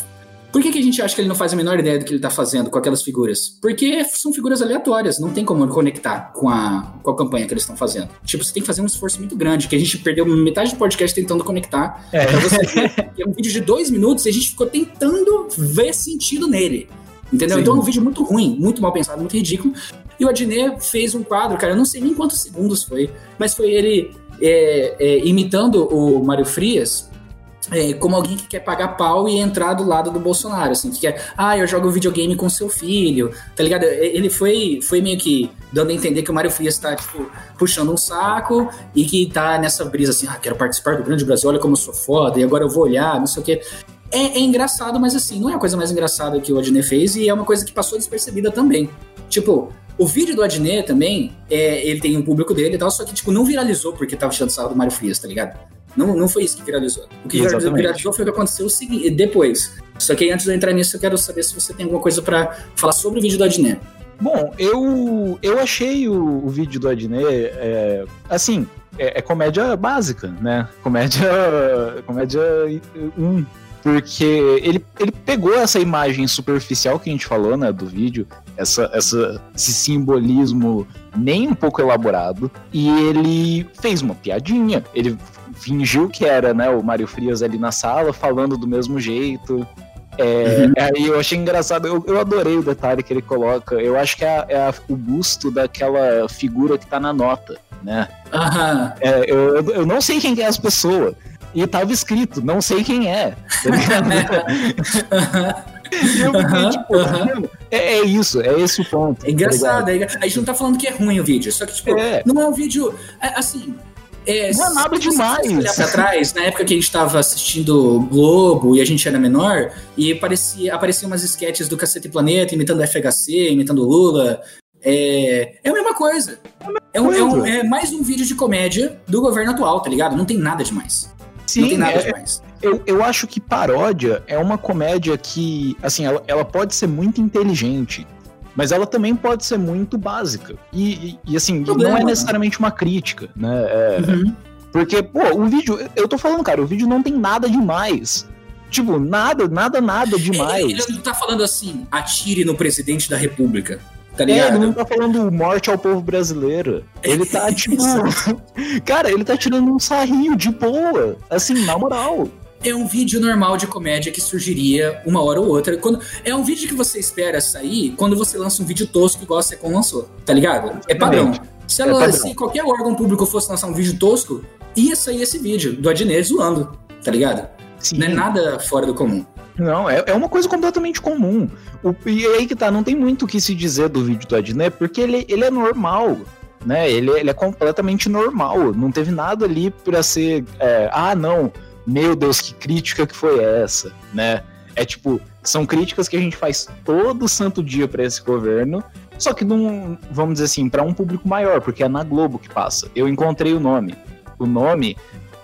Por que, que a gente acha que ele não faz a menor ideia do que ele tá fazendo com aquelas figuras? Porque são figuras aleatórias, não tem como conectar com a, com a campanha que eles estão fazendo. Tipo, você tem que fazer um esforço muito grande, que a gente perdeu metade do podcast tentando conectar. É. Pra você ver, é um vídeo de dois minutos e a gente ficou tentando ver sentido nele. Entendeu? Sim. Então é um vídeo muito ruim, muito mal pensado, muito ridículo. E o Adnet fez um quadro, cara, eu não sei nem quantos segundos foi, mas foi ele é, é, imitando o Mário Frias, é, como alguém que quer pagar pau e entrar do lado do Bolsonaro, assim, que quer, ah, eu jogo videogame com seu filho, tá ligado? Ele foi, foi meio que dando a entender que o Mário Frias tá, tipo, puxando um saco e que tá nessa brisa assim, ah, quero participar do Grande Brasil, olha como eu sou foda, e agora eu vou olhar, não sei o quê. É, é engraçado, mas assim, não é a coisa mais engraçada que o Adnet fez e é uma coisa que passou despercebida também. Tipo, o vídeo do Adnet também, é, ele tem um público dele e tal, só que, tipo, não viralizou porque tava achando sarro do Mário Frias, tá ligado? Não, não foi isso que viralizou. O que Exatamente. viralizou foi o que aconteceu seguinte, depois. Só que antes de eu entrar nisso, eu quero saber se você tem alguma coisa para falar sobre o vídeo do Adnet. Bom, eu, eu achei o, o vídeo do Adnet, é, assim, é, é, comédia básica, né? Comédia, comédia 1. Um, porque ele, ele pegou essa imagem superficial que a gente falou, né, do vídeo, essa, essa, esse simbolismo nem um pouco elaborado, e ele fez uma piadinha. Ele fingiu que era né, o Mário Frias ali na sala, falando do mesmo jeito. É, uhum. Aí eu achei engraçado, eu, eu, adorei o detalhe que ele coloca. Eu acho que é, é a, o busto daquela figura que tá na nota, né? Uhum. É, eu, eu não sei quem é as pessoas. E tava escrito, não sei quem é. Tá eu fiquei, tipo, uhum. é, é, isso, é esse o ponto. É engraçado, tá é, a gente não tá falando que é ruim o vídeo, só que, tipo, é. não é um vídeo. É, assim. É, não é nada demais. Se olhar pra trás, na época que a gente tava assistindo Globo e a gente era menor, e aparecia, apareciam umas sketches do Cacete Planeta imitando FHC, imitando Lula. É, é a mesma coisa. É, um, é, um, é mais um vídeo de comédia do governo atual, tá ligado? Não tem nada demais. Sim, não tem nada é, demais. Eu, eu acho que paródia é uma comédia que, assim, ela, ela pode ser muito inteligente, mas ela também pode ser muito básica. E, e, e assim, Problema, não é necessariamente uma crítica, né? É, uhum. Porque, pô, o vídeo, eu tô falando, cara, o vídeo não tem nada demais. Tipo, nada, nada, nada demais. Ele, ele não tá falando assim, atire no presidente da república. Tá ligado? É, ele não tá falando morte ao povo brasileiro. Ele tá, tipo. cara, ele tá tirando um sarrinho de boa. Assim, na moral é um vídeo normal de comédia que surgiria uma hora ou outra. Quando, é um vídeo que você espera sair quando você lança um vídeo tosco igual a Secom lançou, tá ligado? É padrão. Se, ela, é se qualquer órgão público fosse lançar um vídeo tosco, ia sair esse vídeo do Adnet zoando, tá ligado? Sim. Não é nada fora do comum. Não, é, é uma coisa completamente comum. O, e aí que tá, não tem muito o que se dizer do vídeo do Adnet, porque ele, ele é normal, né? Ele, ele é completamente normal. Não teve nada ali pra ser. É, ah, não, meu Deus, que crítica que foi essa, né? É tipo, são críticas que a gente faz todo santo dia para esse governo, só que não, vamos dizer assim, para um público maior, porque é na Globo que passa. Eu encontrei o nome. O nome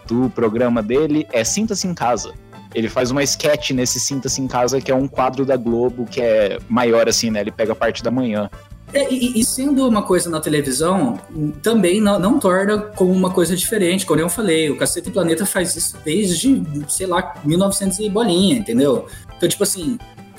do programa dele é Sinta-se em Casa. Ele faz uma sketch nesse Sinta-se em Casa, que é um quadro da Globo que é maior assim, né? Ele pega a parte da manhã. É, e, e, sendo uma coisa na televisão, também não, não, torna como uma coisa diferente. Como eu falei, o Cacete Planeta faz isso desde, sei lá, 1900 e bolinha, entendeu? Então, tipo assim,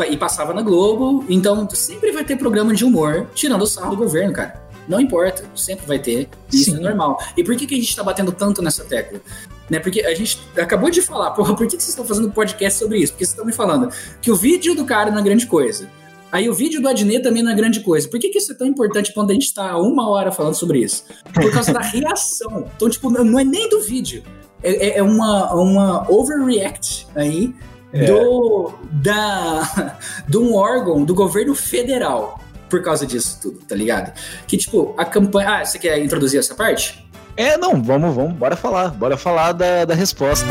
e passava na Globo, então sempre vai ter programa de humor tirando o sarro do governo, cara. Não importa, sempre vai ter. Isso Sim. é normal. E por que, que a gente tá batendo tanto nessa tecla? Né, porque a gente acabou de falar, porra, por que, que vocês estão fazendo podcast sobre isso? Porque vocês estão me falando que o vídeo do cara não é grande coisa. Aí o vídeo do Adnet também não é grande coisa. Por que, que isso é tão importante quando a gente tá uma hora falando sobre isso? Por causa da reação. Então, tipo, não é nem do vídeo. É, é, é uma, uma overreact aí é. do, da, de um órgão do governo federal por causa disso tudo, tá ligado? Que, tipo, a campanha. Ah, você quer introduzir essa parte? É, não, vamos, vamos, bora falar. Bora falar da, da resposta.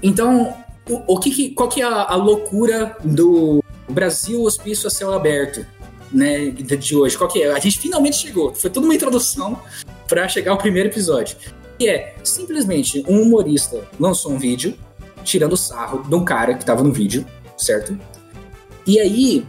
Então, o, o que, que, qual que é a, a loucura do Brasil Hospício a Céu Aberto? Né, de hoje, qual que é? A gente finalmente chegou. Foi toda uma introdução para chegar ao primeiro episódio. Que é simplesmente um humorista lançou um vídeo tirando sarro de um cara que tava no vídeo, certo? E aí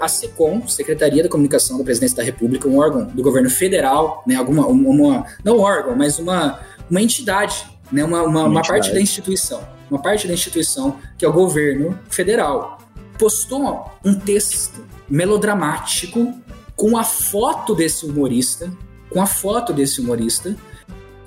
a SECOM, Secretaria da Comunicação da Presidência da República, um órgão do governo federal, né, alguma, uma, não um órgão, mas uma, uma entidade, né, uma, uma, uma parte da instituição, uma parte da instituição que é o governo federal, postou um texto melodramático com a foto desse humorista, com a foto desse humorista,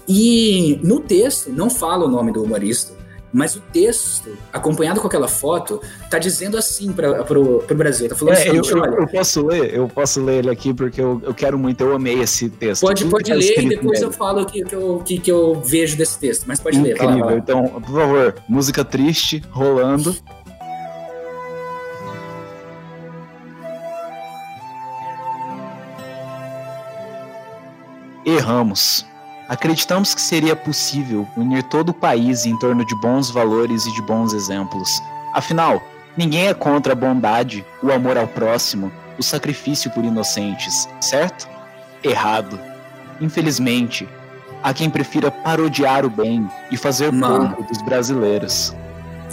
e no texto não fala o nome do humorista, mas o texto, acompanhado com aquela foto, tá dizendo assim para pro, pro Brasil. Tá falando é, assim, eu, olha. Eu posso ler, eu posso ler ele aqui porque eu, eu quero muito, eu amei esse texto. Pode, pode ler e depois nele. eu falo o que, que, eu, que, que eu vejo desse texto, mas pode Incrível. ler. Incrível. Então, por favor, música triste, rolando. Erramos. Acreditamos que seria possível unir todo o país em torno de bons valores e de bons exemplos. Afinal, ninguém é contra a bondade, o amor ao próximo, o sacrifício por inocentes, certo? Errado. Infelizmente, há quem prefira parodiar o bem e fazer pouco dos brasileiros.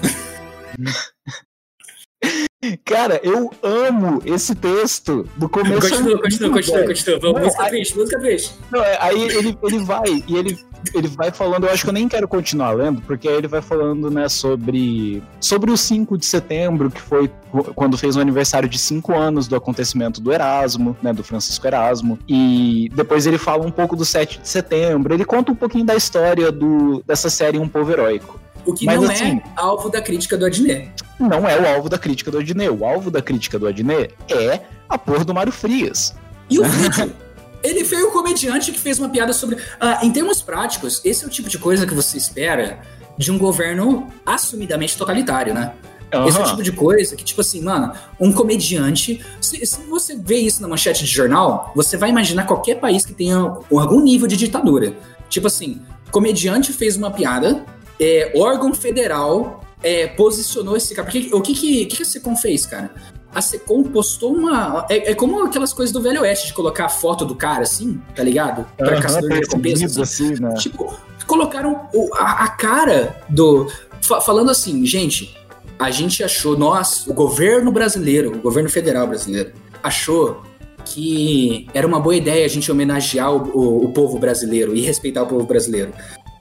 Cara, eu amo esse texto do começo. Continua, continua, continua, continua. Vamos, música triste, música triste. Não, é, aí ele, ele vai, e ele, ele vai falando, eu acho que eu nem quero continuar lendo, porque aí ele vai falando, né, sobre, sobre o 5 de setembro, que foi quando fez o aniversário de 5 anos do acontecimento do Erasmo, né, do Francisco Erasmo, e depois ele fala um pouco do 7 de setembro, ele conta um pouquinho da história do, dessa série Um Povo Heróico. O que Mas, não é assim, é alvo da crítica do Adnet. Não é o alvo da crítica do Adnet. O alvo da crítica do Adnet é a porra do Mário Frias. E o vídeo? ele foi o comediante que fez uma piada sobre. Ah, em termos práticos, esse é o tipo de coisa que você espera de um governo assumidamente totalitário, né? Uhum. Esse é o tipo de coisa que, tipo assim, mano, um comediante. Se, se, você vê isso na manchete de jornal, você vai imaginar qualquer país que tenha algum nível de ditadura. Tipo assim, comediante fez uma piada, é, órgão federal é, posicionou esse cara. Porque, o que, que, que a SECOM fez, cara? A SECOM postou uma. É, é, como aquelas coisas do Velho Oeste, de colocar a foto do cara assim, tá ligado? Pra uhum, caçador de recompensa. Assim. assim, né? Tipo, colocaram a, a cara do. Fa falando assim, gente, a gente achou, nós, o governo brasileiro, o governo federal brasileiro, achou que era uma boa ideia a gente homenagear o, o, o povo brasileiro e respeitar o povo brasileiro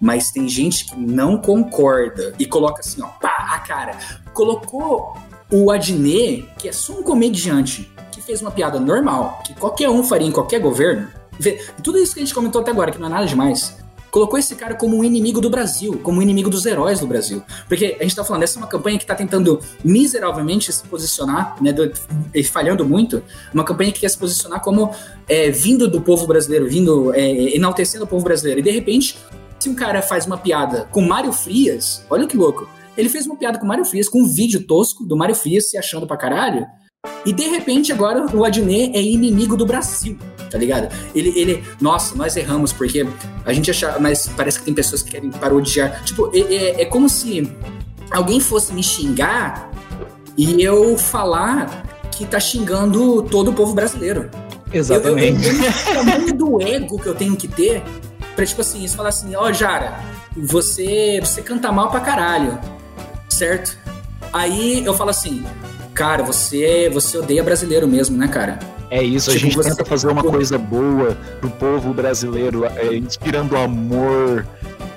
mas tem gente que não concorda e coloca assim, ó, pá, a cara. Colocou o Adnet, que é só um comediante, que fez uma piada normal, que qualquer um faria em qualquer governo. Tudo isso que a gente comentou até agora, que não é nada demais, colocou esse cara como um inimigo do Brasil, como um inimigo dos heróis do Brasil. Porque a gente tá falando, essa é uma campanha que tá tentando miseravelmente se posicionar, né, do, falhando muito, uma campanha que quer se posicionar como é, vindo do povo brasileiro, vindo, é, enaltecendo o povo brasileiro. E de repente, se um cara faz uma piada com Mário Frias, olha que louco. Ele fez uma piada com Mário Frias, com um vídeo tosco do Mário Frias se achando pra caralho. E de repente agora o Adnet é inimigo do Brasil, tá ligado? Ele, ele, nossa, nós erramos porque a gente achava, mas parece que tem pessoas que querem parodiar. Tipo, é, é, é como se alguém fosse me xingar e eu falar que tá xingando todo o povo brasileiro. Exatamente. Eu, eu, eu, o tamanho do ego que eu tenho que ter Pra, tipo assim, você falar assim, ó, oh, Jara, você, você canta mal pra caralho, certo? Aí eu falo assim, cara, você, você odeia brasileiro mesmo, né, cara? É isso, tipo, a gente tenta fazer uma coisa boa pro povo brasileiro, é, inspirando amor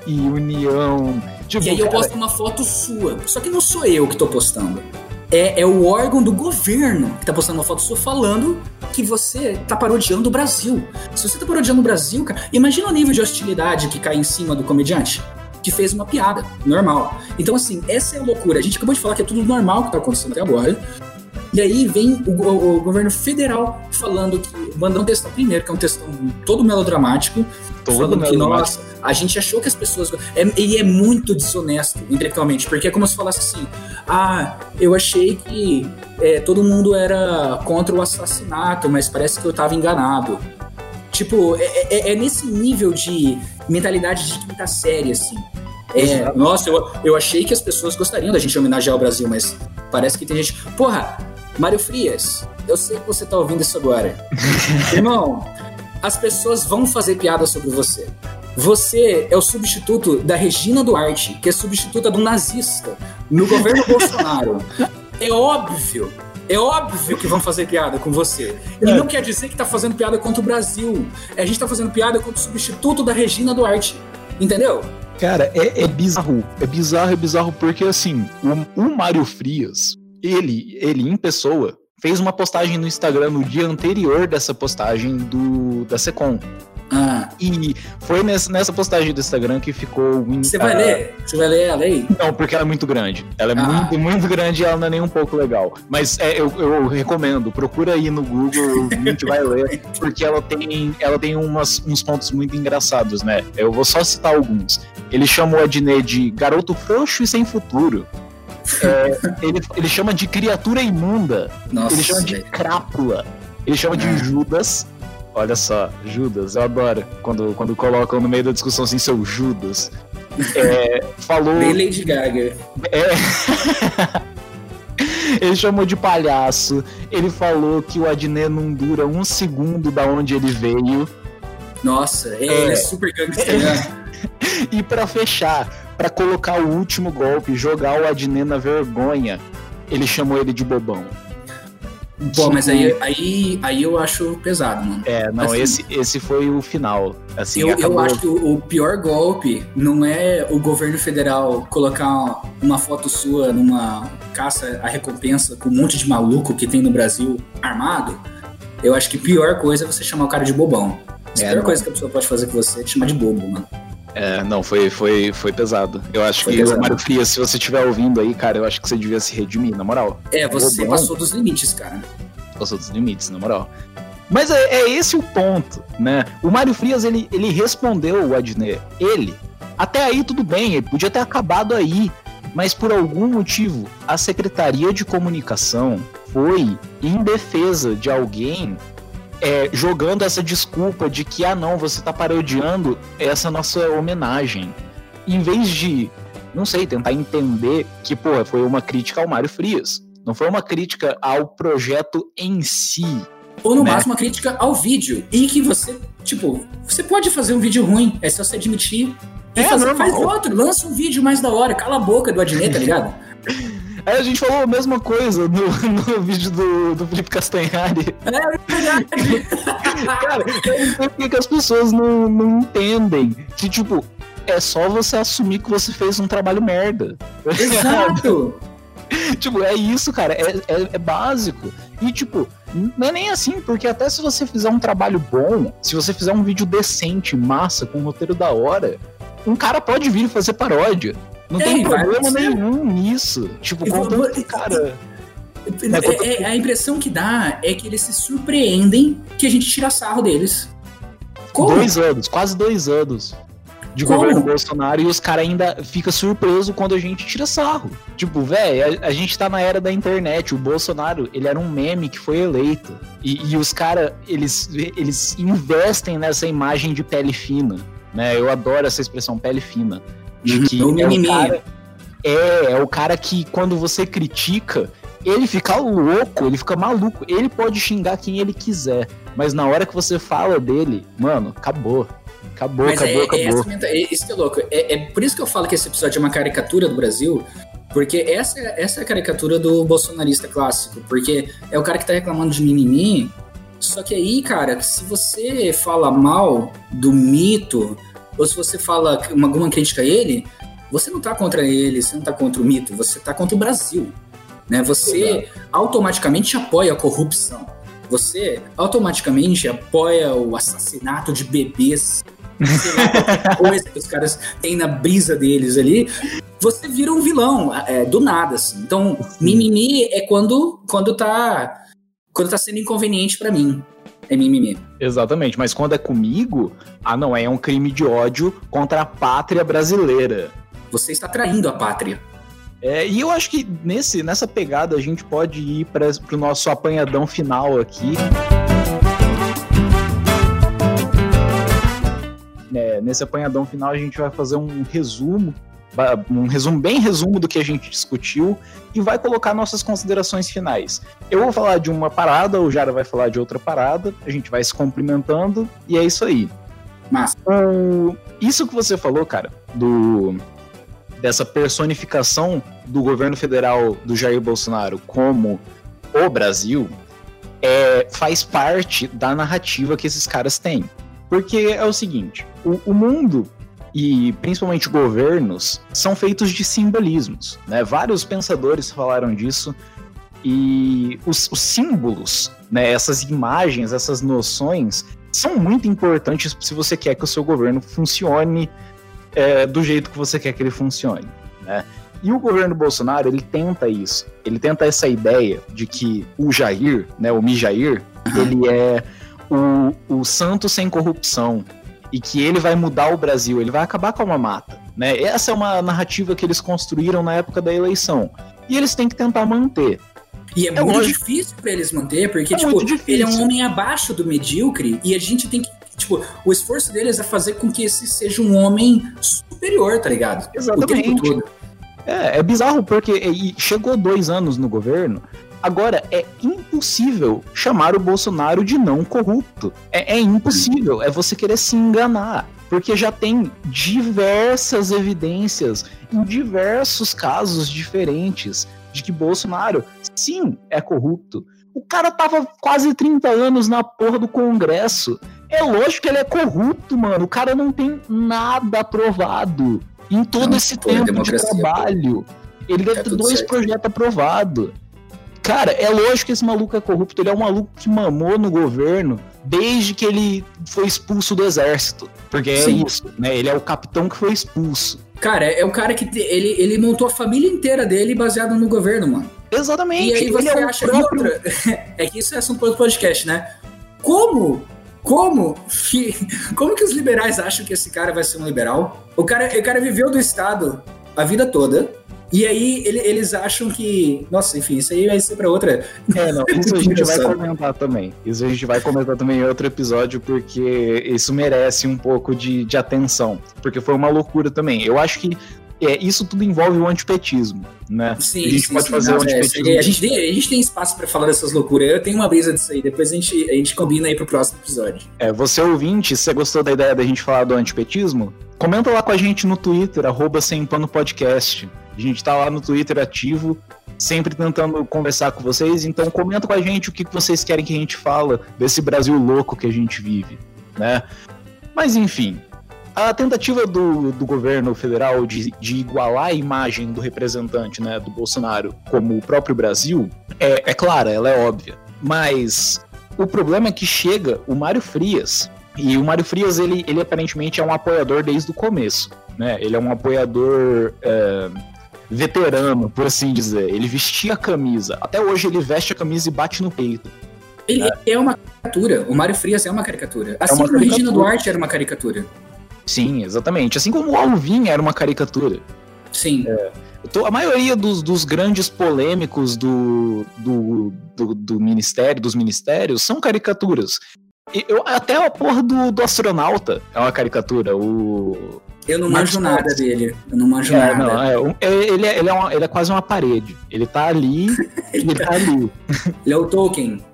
e união. Tipo, e aí cara... eu posto uma foto sua, só que não sou eu que tô postando é, é, o órgão do governo que tá postando uma foto sua falando que você tá parodiando o Brasil. Se você tá parodiando o Brasil, cara, imagina o nível de hostilidade que cai em cima do comediante que fez uma piada normal. Então, assim, essa é a loucura. A gente acabou de falar que é tudo normal que tá acontecendo até agora. E aí vem o, o, o governo federal falando que, mandando um textão primeiro, que é um textão todo melodramático, todo falando melodramático. que, nossa, a gente achou que as pessoas. É, e é muito desonesto intelectualmente, porque é como se falasse assim: ah, eu achei que é, todo mundo era contra o assassinato, mas parece que eu tava enganado. Tipo, é, é, é nesse nível de mentalidade de quinta série, assim. É, nossa, eu, eu achei que as pessoas gostariam da gente homenagear o Brasil, mas parece que tem gente. Porra, Mário Frias, eu sei que você tá ouvindo isso agora. Irmão, as pessoas vão fazer piada sobre você. Você é o substituto da Regina Duarte, que é substituta do nazista no governo Bolsonaro. É óbvio, é óbvio que vão fazer piada com você. E é. não quer dizer que tá fazendo piada contra o Brasil. A gente tá fazendo piada contra o substituto da Regina Duarte. Entendeu? Cara, é, é bizarro. É bizarro, é bizarro, porque assim, o, o Mário Frias, ele, ele em pessoa, fez uma postagem no Instagram no dia anterior dessa postagem do da Secom. Ah. E foi nessa, nessa postagem do Instagram que ficou. Você vai ler? Você vai ler ela aí? Não, porque ela é muito grande. Ela é ah. muito, muito grande e ela não é nem um pouco legal. Mas é, eu, eu recomendo, procura aí no Google, a gente vai ler, porque ela tem, ela tem umas, uns pontos muito engraçados, né? Eu vou só citar alguns. Ele chamou a Diné de garoto frouxo e sem futuro. É, ele, ele chama de criatura imunda. Nossa, ele chama de crápula. Ele chama de é. Judas. Olha só, Judas, eu adoro quando, quando colocam no meio da discussão assim, seu Judas. É, falou. Bem Lady Gaga. É. ele chamou de palhaço. Ele falou que o Adnet não dura um segundo da onde ele veio. Nossa, é, ele é super gangster, né? e para fechar, para colocar o último golpe, jogar o Adnet na vergonha, ele chamou ele de bobão. Pô, mas aí, aí, aí eu acho pesado, mano. É, não, assim, esse, esse foi o final. Assim, eu, acabou... eu acho que o, o, pior golpe não é o governo federal colocar uma foto sua numa caça à recompensa com um monte de maluco que tem no Brasil armado. Eu acho que a pior coisa é você chamar o cara de bobão. A é, pior não. coisa que a pessoa pode fazer com você é te chamar de bobo, mano. É, não, foi, foi, foi pesado. Eu acho foi que, pesado. Mário Frias, se você estiver ouvindo aí, cara, eu acho que você devia se redimir, na moral. É, você Bom, passou dos limites, cara. Passou dos limites, na moral. Mas é, é esse o ponto, né? O Mário Frias, ele, ele respondeu o Adnet. Ele. Até aí tudo bem, ele podia ter acabado aí. Mas por algum motivo, a Secretaria de Comunicação foi em defesa de alguém é, jogando essa desculpa de que, ah, não, você tá parodiando essa nossa homenagem. Em vez de, não sei, tentar entender que, pô, foi uma crítica ao Mário Frias. Não foi uma crítica ao projeto em si. Ou no né? máximo uma crítica ao vídeo. E que você, tipo, você pode fazer um vídeo ruim, é só você admitir. E é, fazer, faz outro, lança um vídeo mais da hora, cala a boca do Adnet, tá ligado? Aí a gente falou a mesma coisa no, no vídeo do, do Felipe Castanhari. É verdade. Cara, eu não sei porque que as pessoas não, não entendem. Que, tipo, é só você assumir que você fez um trabalho merda. Exato! tipo, é isso, cara. É, é, é, básico. E, tipo, não é nem assim, porque até se você fizer um trabalho bom, se você fizer um vídeo decente, massa, com um roteiro da hora, um cara pode vir fazer paródia. Não é, tem problema nenhum nisso. Tipo, contando que, cara. É, é, a impressão que dá é que eles se surpreendem que a gente tira sarro deles. Como? Dois anos, quase dois anos de Como? governo Bolsonaro e os caras ainda fica surpreso quando a gente tira sarro. Tipo, velho, a, a, gente tá na era da internet. O Bolsonaro, ele era um meme que foi eleito. E, e os caras, eles, eles investem nessa imagem de pele fina. Né? Eu adoro essa expressão, pele fina. De que o é, o cara, é, é o cara que quando você critica, ele fica louco, ele fica maluco. Ele pode xingar quem ele quiser, mas na hora que você fala dele, mano, acabou. Acabou, mas acabou, é, acabou. É, é, isso que é louco. É, é, por isso que eu falo que esse episódio é uma caricatura do Brasil, porque essa, essa é a caricatura do bolsonarista clássico. Porque é o cara que tá reclamando de mimimi, só que aí, cara, se você fala mal do mito, ou se você fala uma, alguma crítica a ele, você não está contra ele, você não está contra o mito, você está contra o Brasil. Né? Você automaticamente apoia a corrupção. Você automaticamente apoia o assassinato de bebês. coisa que os caras têm na brisa deles ali. Você vira um vilão é, do nada, assim. Então, mimimi é quando, quando tá quando tá sendo inconveniente para mim é mimimi. Exatamente, mas quando é comigo, ah não, é um crime de ódio contra a pátria brasileira. Você está traindo a pátria. É, e eu acho que nesse, nessa pegada a gente pode ir para o nosso apanhadão final aqui. É, nesse apanhadão final a gente vai fazer um resumo um resumo bem resumo do que a gente discutiu e vai colocar nossas considerações finais. Eu vou falar de uma parada, o Jara vai falar de outra parada, a gente vai se cumprimentando e é isso aí. Mas o, isso que você falou, cara, do dessa personificação do governo federal do Jair Bolsonaro como o Brasil é, faz parte da narrativa que esses caras têm. Porque é o seguinte: o, o mundo e principalmente governos são feitos de simbolismos. Né? Vários pensadores falaram disso. E os, os símbolos, né, essas imagens, essas noções, são muito importantes se você quer que o seu governo funcione é, do jeito que você quer que ele funcione. Né? E o governo Bolsonaro, ele tenta isso. Ele tenta essa ideia de que o Jair, né, o Mijair, ele é o, o santo sem corrupção e que ele vai mudar o Brasil, ele vai acabar com a mamata. Né? Essa é uma narrativa que eles construíram na época da eleição. E eles têm que tentar manter. E é, é muito difícil para eles manter, porque, é tipo, ele é um homem abaixo do medíocre e a gente tem que. Tipo, o esforço deles é fazer com que esse seja um homem superior, tá ligado? Exatamente. É, é bizarro porque chegou dois anos no governo. Agora, é impossível chamar o Bolsonaro de não corrupto. É, é impossível. É você querer se enganar. Porque já tem diversas evidências em diversos casos diferentes de que Bolsonaro, sim, é corrupto. O cara tava quase 30 anos na porra do Congresso. É lógico que ele é corrupto, mano. O cara não tem nada aprovado em todo não, esse tempo de trabalho. Pô. Ele deve é ter dois certo. projetos aprovados. Cara, é lógico que esse maluco é corrupto. Ele é um maluco que mamou no governo desde que ele foi expulso do exército. Porque é Sim. isso, né? Ele é o capitão que foi expulso. Cara, é o cara que te, ele, ele montou a família inteira dele baseado no governo, mano. Exatamente. E aí você é acha próprio... outra. é que isso é assunto para outro podcast, né? Como como que, como que os liberais acham que esse cara vai ser um liberal? O cara, o cara viveu do Estado a vida toda. E aí ele, eles acham que. Nossa, enfim, isso aí vai ser para outra. É, não, isso a gente vai comentar também. Isso a gente vai comentar também em outro episódio, porque isso merece um pouco de, de atenção. Porque foi uma loucura também. Eu acho que é, isso tudo envolve o antipetismo, né? Sim, a gente sim, pode sim, fazer não, o é, antipetismo. É, a, gente tem, a gente tem espaço para falar dessas loucuras. Eu tenho uma brisa disso aí. Depois a gente, a gente combina aí pro próximo episódio. É, você ouvinte, se você gostou da ideia da gente falar do antipetismo, comenta lá com a gente no Twitter, arroba Sem Pano Podcast. A gente tá lá no Twitter ativo, sempre tentando conversar com vocês. Então comenta com a gente o que vocês querem que a gente fala desse Brasil louco que a gente vive, né? Mas enfim, a tentativa do, do governo federal de, de igualar a imagem do representante, né, do Bolsonaro, como o próprio Brasil, é, é clara, ela é óbvia. Mas o problema é que chega o Mário Frias, e o Mário Frias, ele, ele aparentemente é um apoiador desde o começo, né? Ele é um apoiador é, veterano, por assim dizer. Ele vestia a camisa. Até hoje ele veste a camisa e bate no peito. Ele é, é uma caricatura. O Mário Frias é uma caricatura. Assim é uma como caricatura. Regina Duarte era uma caricatura. Sim, exatamente. Assim como o Alvin era uma caricatura. Sim. É, a maioria dos, dos grandes polêmicos do, do, do, do, ministério, dos ministérios, são caricaturas. Eu, até a porra do, do astronauta é uma caricatura. O. Eu não manjo nada dele. Eu não manjo é, nada. Não, é, é, ele, é, ele, é uma, ele é quase uma parede. Ele tá ali ele tá ali. Ele é o Tolkien.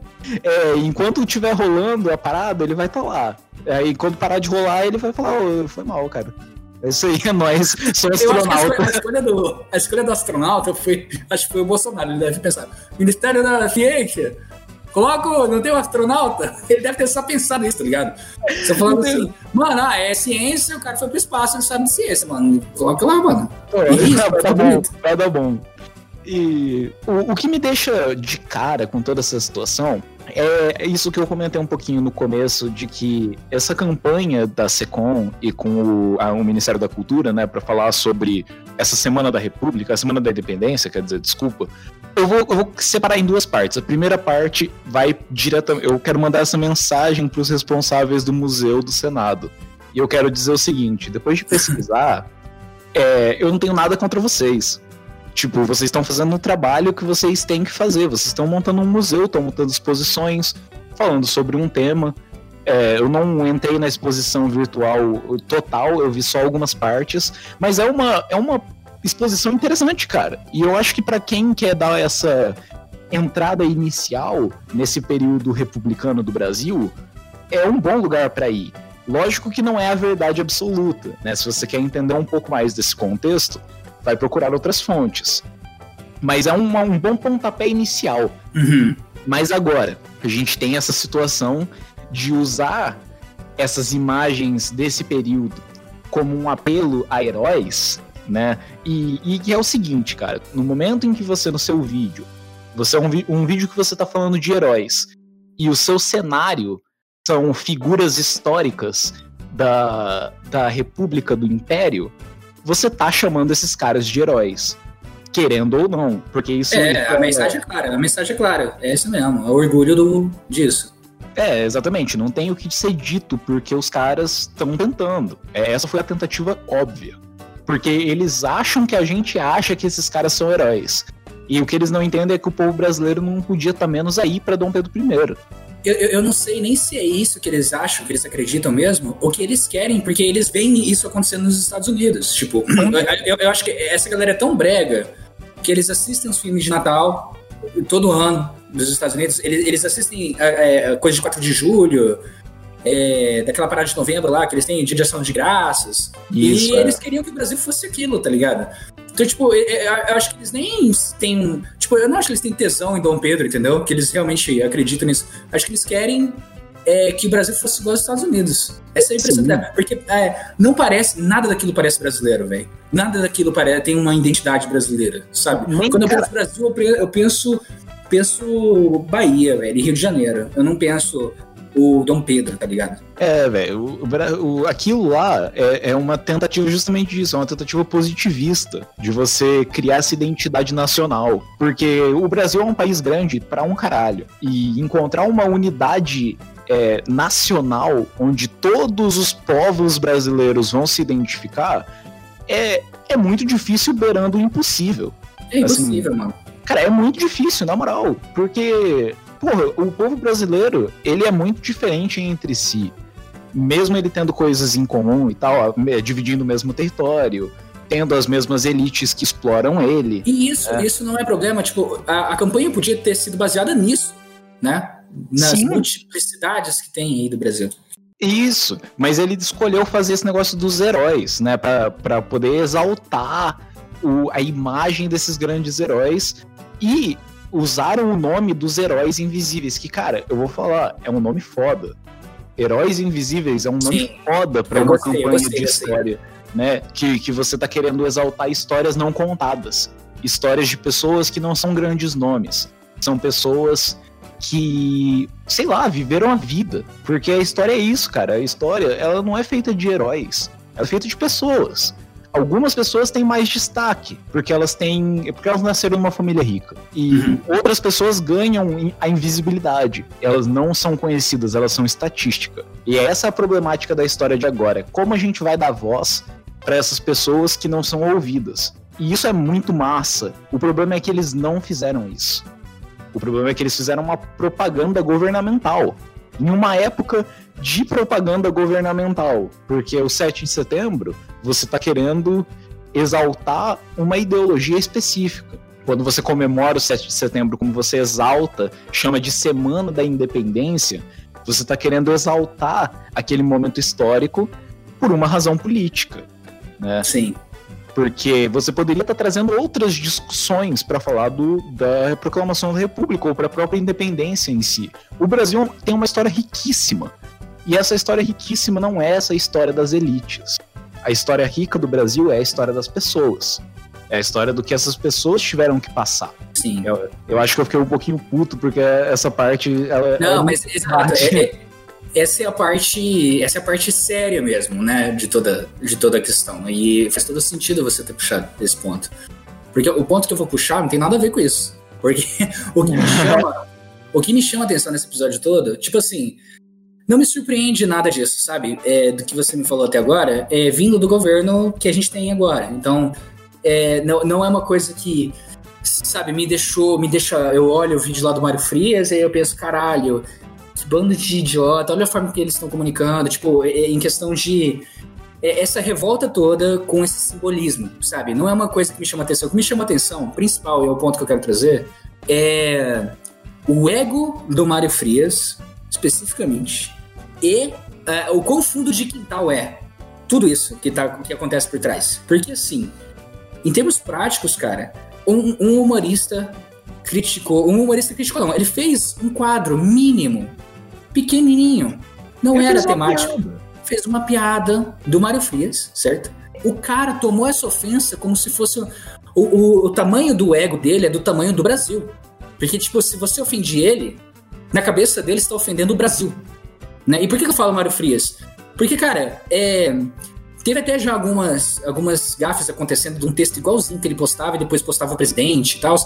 É, enquanto estiver rolando a parada, ele vai estar tá lá. Aí quando parar de rolar, ele vai falar, oh, foi mal, cara. É isso aí, é nóis, sou astronauta. A escolha, do, a escolha do astronauta foi, acho que foi o Bolsonaro, ele deve pensar, Ministério da Ciência, coloca, não tem um astronauta? Ele deve ter só pensado nisso, tá ligado? Você falando assim, mano, ah, é ciência, o cara foi pro espaço, ele sabe de ciência, mano, coloca lá, mano. É isso, vai, tá bom, vai dar bom. E o, o que me deixa de cara com toda essa situação é isso que eu comentei um pouquinho no começo, de que essa campanha da SECOM e com o, a, o Ministério da Cultura, né, para falar sobre essa Semana da República, a Semana da Independência, quer dizer, desculpa, eu vou, eu vou separar em duas partes. A primeira parte vai diretamente. Eu quero mandar essa mensagem para os responsáveis do Museu do Senado. E eu quero dizer o seguinte: depois de pesquisar, é, eu não tenho nada contra vocês. Tipo, vocês estão fazendo um trabalho que vocês têm que fazer. Vocês estão montando um museu, estão montando exposições, falando sobre um tema. É, eu não entrei na exposição virtual total, eu vi só algumas partes, mas é uma, é uma exposição interessante, cara. E eu acho que para quem quer dar essa entrada inicial nesse período republicano do Brasil, é um bom lugar para ir. Lógico que não é a verdade absoluta, né? Se você quer entender um pouco mais desse contexto, vai procurar outras fontes. Mas é um, um bom pontapé inicial. Uhum. Mas agora, a gente tem essa situação de usar essas imagens desse período como um apelo a heróis, né? E, e que é o seguinte, cara, no momento em que você, no seu vídeo, você é um, um vídeo que você está falando de heróis, e o seu cenário são figuras históricas da, da República do Império, você tá chamando esses caras de heróis. Querendo ou não, porque isso. É, é a mensagem é clara, a mensagem é clara. É isso mesmo, é o orgulho do, disso. É, exatamente. Não tem o que ser dito, porque os caras estão tentando. É, essa foi a tentativa óbvia. Porque eles acham que a gente acha que esses caras são heróis. E o que eles não entendem é que o povo brasileiro não podia estar menos aí para Dom Pedro I. Eu, eu, não sei nem se é isso que eles acham, que eles acreditam mesmo, ou que eles querem, porque eles veem isso acontecendo nos Estados Unidos. Tipo, eu, eu acho que essa galera é tão brega que eles assistem os filmes de Natal todo ano dos Estados Unidos. Eles, eles assistem é, é coisa de 4 de julho, é, daquela parada de novembro lá, que eles têm dia de ação de graças. Isso, e é. eles queriam que o Brasil fosse aquilo, tá ligado? Então, tipo, eu acho que eles nem têm. Tipo, eu não acho que eles têm tesão em Dom Pedro, entendeu? Que eles realmente acreditam nisso. Acho que eles querem é, que o Brasil fosse igual aos Estados Unidos. Essa é a impressão dá. Porque é, não parece, nada daquilo parece brasileiro, velho. Nada daquilo parece, tem uma identidade brasileira, sabe? Quando eu penso Brasil, eu penso, penso Bahia, velho, Rio de Janeiro. Eu não penso o Dom Pedro, tá ligado? É, velho, aquilo lá é, é, uma tentativa justamente disso, é uma tentativa positivista de você criar essa identidade nacional. Porque o Brasil é um país grande para um caralho. E encontrar uma unidade é, nacional onde todos os povos brasileiros vão se identificar é, é muito difícil, beirando o impossível. É impossível, assim, mano. Cara, é muito difícil, na moral. Porque porra, o povo brasileiro, ele é muito diferente entre si. Mesmo ele tendo coisas em comum e tal, dividindo o mesmo território, tendo as mesmas elites que exploram ele. E isso, é. isso não é problema. Tipo, a, a campanha podia ter sido baseada nisso, né? Nas Sim. multiplicidades que tem aí do Brasil. Isso, mas ele escolheu fazer esse negócio dos heróis, né? para poder exaltar o, a imagem desses grandes heróis. E usaram o nome dos heróis invisíveis, que, cara, eu vou falar, é um nome foda. Heróis Invisíveis é um nome Sim. foda pra eu uma gostei, campanha gostei, de história, né? Que, que você tá querendo exaltar histórias não contadas. Histórias de pessoas que não são grandes nomes. São pessoas que, sei lá, viveram a vida. Porque a história é isso, cara. A história, ela não é feita de heróis. Ela é feita de pessoas algumas pessoas têm mais destaque, porque elas têm. porque elas nasceram numa família rica. E uhum. outras pessoas ganham a invisibilidade. Elas não são conhecidas, elas são estatística. E essa é a problemática da história de agora. Como a gente vai dar voz para essas pessoas que não são ouvidas? E isso é muito massa. O problema é que eles não fizeram isso. O problema é que eles fizeram uma propaganda governamental. Em uma época de propaganda governamental, porque o 7 de setembro você está querendo exaltar uma ideologia específica. Quando você comemora o 7 de setembro, como você exalta, chama de Semana da Independência, você está querendo exaltar aquele momento histórico por uma razão política. Né? Sim. Porque você poderia estar trazendo outras discussões para falar do, da proclamação da República ou para a própria independência em si. O Brasil tem uma história riquíssima. E essa história riquíssima não é essa história das elites a história rica do Brasil é a história das pessoas. É a história do que essas pessoas tiveram que passar. Sim. Eu, eu acho que eu fiquei um pouquinho puto, porque essa parte. Ela, Não, ela mas exato. É, é, essa é a parte. Essa é a parte séria mesmo, né? De toda, de toda a questão. E faz todo sentido você ter puxado esse ponto. Porque o ponto que eu vou puxar não tem nada a ver com isso. Porque o que me chama. o que me chama atenção nesse episódio todo, tipo assim, não me surpreende nada disso, sabe? É, do que você me falou até agora, é vindo do governo que a gente tem agora. Então, é, não, não é uma coisa que, sabe, me deixou, me deixa. Eu olho o vídeo lá do Mário Frias e aí eu penso, caralho, bando de idiota, olha a forma que eles estão comunicando, tipo, em questão de essa revolta toda com esse simbolismo, sabe? Não é uma coisa que me chama atenção. O que me chama atenção, principal, e é o ponto que eu quero trazer, é o ego do Mário Frias, especificamente, e o quão fundo de quintal é tudo isso que, tá, que acontece por trás. Porque, assim, em termos práticos, cara, um, um humorista criticou, um humorista criticou, não, ele fez um quadro mínimo, pequenininho, não ele era temático. Fez uma piada do Mário Frias, certo? O cara tomou essa ofensa como se fosse. O, o, o tamanho do ego dele é do tamanho do Brasil. Porque, tipo, se você ofende ele, na cabeça dele está ofendendo o Brasil. Né? E por que eu falo Mário Frias? Porque, cara, é, teve até já algumas, algumas gafes acontecendo de um texto igualzinho que ele postava e depois postava o presidente e tal.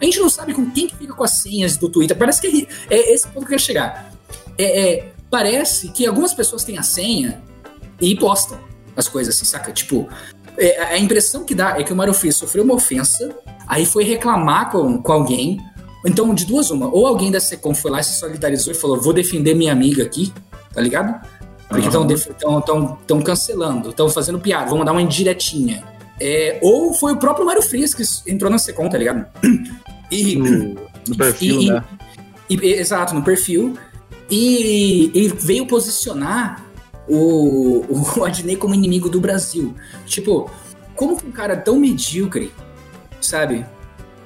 A gente não sabe com quem que fica com as senhas do Twitter. Parece que é, é esse ponto que eu quero chegar. É, é, parece que algumas pessoas têm a senha e postam as coisas assim, saca? Tipo, é, a impressão que dá é que o Mário Frias sofreu uma ofensa, aí foi reclamar com, com alguém, então, de duas, uma. Ou alguém da Secom foi lá e se solidarizou e falou: vou defender minha amiga aqui, tá ligado? Porque estão uhum. cancelando, estão fazendo piada, vão dar uma indiretinha. É, ou foi o próprio Mário Frias que entrou na Secom, tá ligado? E, no, no perfil, e, né? E, exato, no perfil. E, e veio posicionar o, o Adnei como inimigo do Brasil. Tipo, como que um cara tão medíocre, sabe?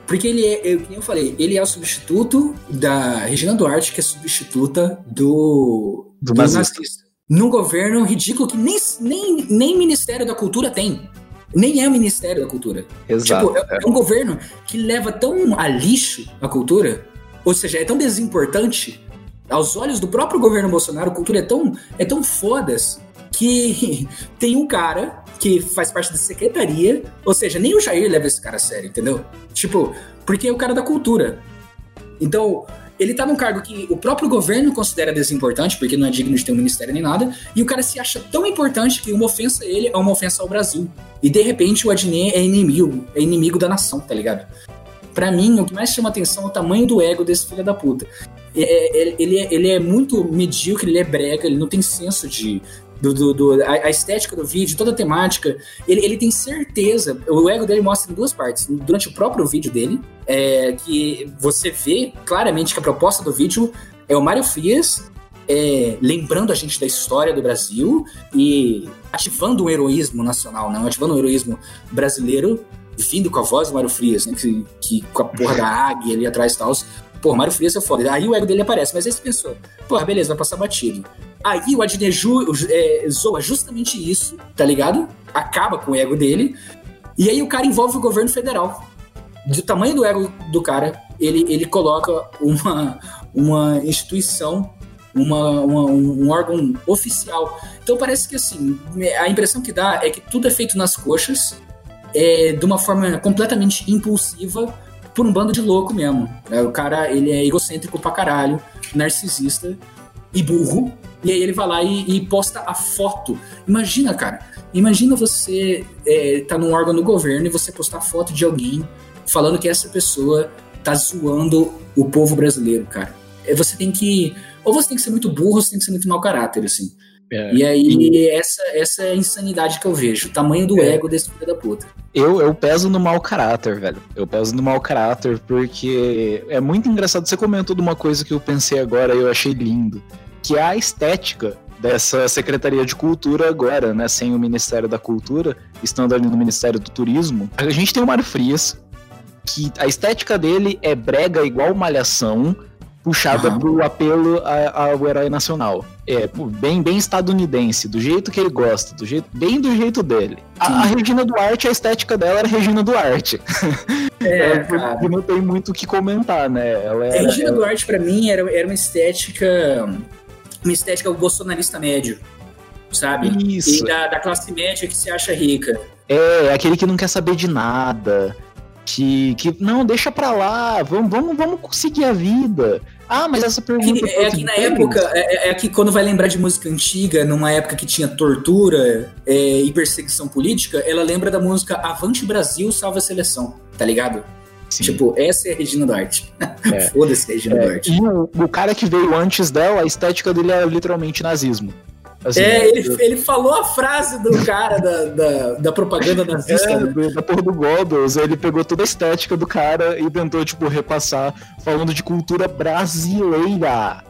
Porque ele é, eu, como eu falei, ele é o substituto da Regina Duarte, que é substituta do, do, do nazista. Num governo ridículo que nem, nem, nem Ministério da Cultura tem. Nem é o Ministério da Cultura. Exato. Tipo, é, é um governo que leva tão a lixo a cultura, ou seja, é tão desimportante. Aos olhos do próprio governo Bolsonaro, cultura é tão, é tão fodas que tem um cara que faz parte da secretaria, ou seja, nem o Jair leva esse cara a sério, entendeu? Tipo, porque é o cara da cultura. Então, ele tá num cargo que o próprio governo considera desimportante, porque não é digno de ter um ministério nem nada, e o cara se acha tão importante que uma ofensa a ele é uma ofensa ao Brasil. E de repente o Adnet é inimigo, é inimigo da nação, tá ligado? Para mim, o que mais chama atenção é o tamanho do ego desse filho da puta. É, é, ele, é, ele é muito medíocre, ele é brega, ele não tem senso de, do, do, do a, a, estética do vídeo, toda a temática, ele, ele tem certeza, o ego dele mostra em duas partes. Durante o próprio vídeo dele, é, que você vê claramente que a proposta do vídeo é o Mário Frias é, lembrando a gente da história do Brasil e ativando o heroísmo nacional, né? ativando o heroísmo brasileiro, vindo com a voz do Mário Frias, né? que, que com a porra da águia ali atrás e tal. Pô, Mário Frias é foda. Aí o ego dele aparece, mas aí você pensou, pô, beleza, vai passar batido. Aí o Adneju é, zoa justamente isso, tá ligado? Acaba com o ego dele. E aí o cara envolve o governo federal. Do tamanho do ego do cara, ele, ele coloca uma, uma instituição, uma, uma, um órgão oficial. Então parece que assim, a impressão que dá é que tudo é feito nas coxas, é, de uma forma completamente impulsiva, por um bando de louco mesmo. É, o cara, ele é egocêntrico pra caralho, narcisista e burro. E aí ele vai lá e, e posta a foto. Imagina, cara. Imagina você é, tá num órgão do governo e você postar foto de alguém falando que essa pessoa tá zoando o povo brasileiro, cara. É, você tem que. Ou você tem que ser muito burro, ou você tem que ser muito mau caráter, assim. É, e aí, essa, essa é a insanidade que eu vejo, o tamanho do é. ego desse filho da puta. Eu, eu peso no mau caráter, velho. Eu peso no mau caráter porque é muito engraçado. Você comentou de uma coisa que eu pensei agora e eu achei lindo que é a estética dessa Secretaria de Cultura agora, né, sem o Ministério da Cultura, estando ali no Ministério do Turismo. A gente tem o Mário Frias, que a estética dele é brega igual malhação, puxada uhum. pro apelo ao herói nacional. É, bem, bem estadunidense, do jeito que ele gosta, do jeito, bem do jeito dele. A, a, Regina Duarte, a estética dela era Regina Duarte. É, é não tem muito o que comentar, né? Ela era, a Regina ela... Duarte, para mim, era, era uma estética uma estética bolsonarista médio, sabe? Isso. E da, da classe média que se acha rica. É, aquele que não quer saber de nada. Que, que não, deixa pra lá, vamos, vamos, vamos conseguir a vida. Ah, mas essa pergunta. É, é que na época, é, é, que quando vai lembrar de música antiga, numa época que tinha tortura é, e perseguição política, ela lembra da música Avante Brasil, Salva a Seleção, tá ligado? Sim. Tipo, essa é a Regina Duarte. É. Foda-se a Regina é. Duarte. E o, o, cara que veio antes dela, a estética dele é literalmente nazismo. Assim, é, ele, ele falou a frase do cara da, da, da propaganda nazista. É, né? da porra do Goebbels. Ele pegou toda a estética do cara e tentou, tipo, repassar falando de cultura brasileira.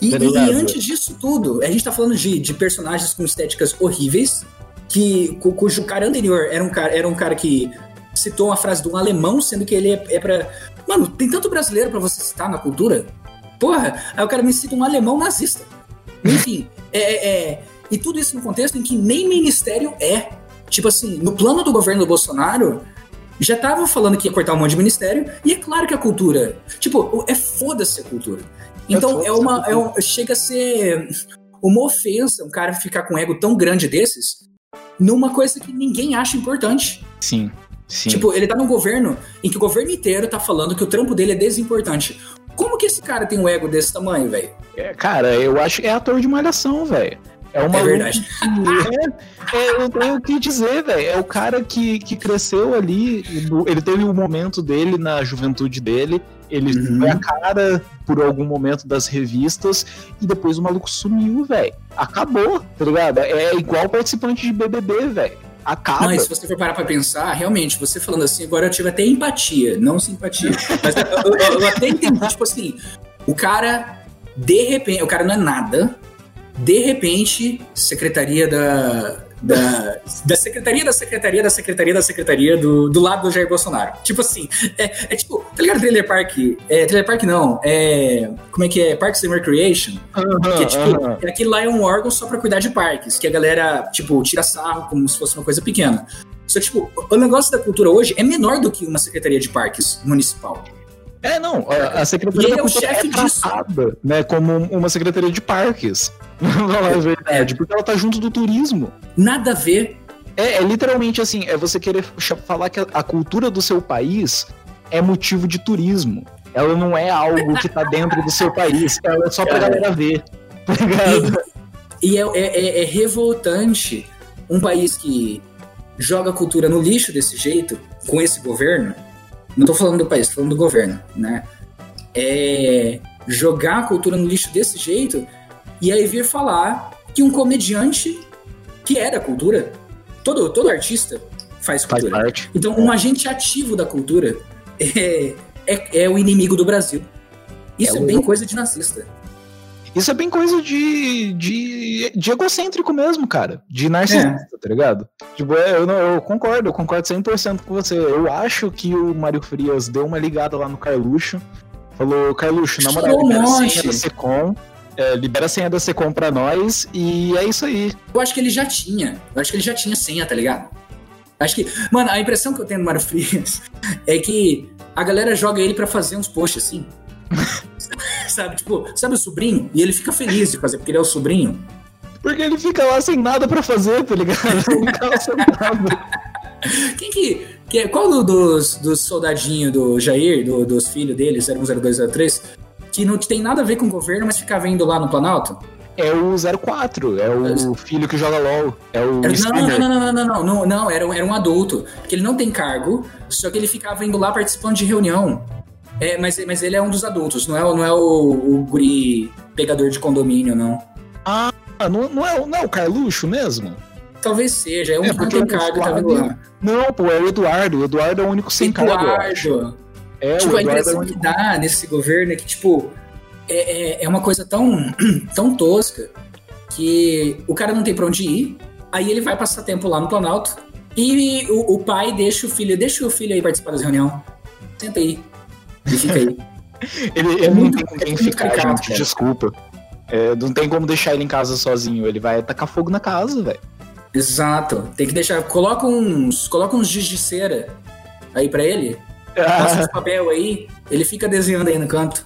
E, tá e, antes disso tudo, a gente tá falando de, de personagens com estéticas horríveis, que cujo cara anterior era um cara, era um cara que citou uma frase de um alemão, sendo que ele é, é pra. Mano, tem tanto brasileiro para você citar na cultura? Porra, aí o cara me cita um alemão nazista. Enfim, é, é, é, e tudo isso no contexto em que nem ministério é. Tipo assim, no plano do governo do Bolsonaro, já estavam falando que ia cortar um monte de ministério, e é claro que a cultura. Tipo, é foda-se a cultura. Então é, é uma. É um, chega a ser uma ofensa um cara ficar com um ego tão grande desses numa coisa que ninguém acha importante. Sim. Sim. Tipo, ele tá num governo em que o governo inteiro tá falando que o trampo dele é desimportante. Como que esse cara tem um ego desse tamanho, velho? É, cara, eu acho que é ator de malhação, velho. É uma. É verdade. É, é, eu não tenho o que dizer, velho. É o cara que, que cresceu ali. Ele teve o um momento dele na juventude dele. Ele uhum. foi a cara por algum momento das revistas e depois o maluco sumiu, velho. Acabou, tá ligado? É igual participante de BBB, velho. Acaba. Mas se você for parar pra pensar, realmente, você falando assim, agora eu tive até empatia, não simpatia. mas eu, eu, eu até entendi, tipo assim, o cara, de repente, o cara não é nada, de repente, secretaria da, da, da secretaria da secretaria da secretaria da secretaria do, do lado do Jair Bolsonaro. Tipo assim, é, é tipo, tá ligado Trailer Park? É, Trailer Park não, é. Como é que é? Parks and Recreation. que é tipo, uh -huh. é aquele lá é um órgão só pra cuidar de parques, que a galera, tipo, tira sarro como se fosse uma coisa pequena. Só que, tipo, o negócio da cultura hoje é menor do que uma secretaria de parques municipal. É, não, a, a Secretaria da é Cultura é tratada, né, como uma Secretaria de Parques. Não é verdade, porque ela tá junto do turismo. Nada a ver. É, é literalmente assim, é você querer falar que a cultura do seu país é motivo de turismo. Ela não é algo que tá dentro do seu país, ela é só pra galera ver. Tá e, e é, é, é, é revoltante um país que joga a cultura no lixo desse jeito, com esse governo, não tô falando do país, tô falando do governo, né? É jogar a cultura no lixo desse jeito e aí vir falar que um comediante que é da cultura, todo, todo artista faz cultura. Faz parte. Então, um agente ativo da cultura é, é, é o inimigo do Brasil. Isso é, é bem coisa de nazista. Isso é bem coisa de, de, de egocêntrico mesmo, cara. De narcisista, é. tá ligado? Tipo, é, eu, não, eu concordo, eu concordo 100% com você. Eu acho que o Mário Frias deu uma ligada lá no Carluxo. Falou, Carluxo, na moral, libera a senha da Secom. É, libera a senha da Secom pra nós e é isso aí. Eu acho que ele já tinha. Eu acho que ele já tinha senha, tá ligado? Acho que. Mano, a impressão que eu tenho do Mário Frias é que a galera joga ele para fazer uns posts assim. sabe, tipo, sabe o sobrinho? E ele fica feliz de fazer, porque ele é o sobrinho. Porque ele fica lá sem nada pra fazer, tá ligado? Nada. Quem que, que é, qual dos, dos soldadinhos do Jair, do, dos filhos dele, 010203, que não tem nada a ver com o governo, mas fica vendo lá no Planalto? É o 04, é o filho que joga LOL. É o. Não, não, não, não, não, não, não, não, era, era um adulto. Que ele não tem cargo, só que ele ficava indo lá participando de reunião. É, mas, mas ele é um dos adultos, não é, não é o, o guri pegador de condomínio, não. Ah, não, não, é, não é o Carluxo mesmo? Talvez seja, é um é que tem cargo tá vendo lá. Não, pô, é o Eduardo. O Eduardo é o único sem Eduardo. cargo. É, tipo, a impressão é que dá nesse governo é que, tipo, é, é, é uma coisa tão, tão tosca que o cara não tem pra onde ir, aí ele vai passar tempo lá no Planalto e o, o pai deixa o filho, deixa o filho aí participar da reunião. Senta aí. E fica aí. ele, ele é não tem com quem ficar, gente, desculpa. É, não tem como deixar ele em casa sozinho. Ele vai tacar fogo na casa, velho. Exato. Tem que deixar. Coloca uns. Coloca uns giz de cera aí pra ele. Ah. Passa uns papel aí. Ele fica desenhando aí no canto.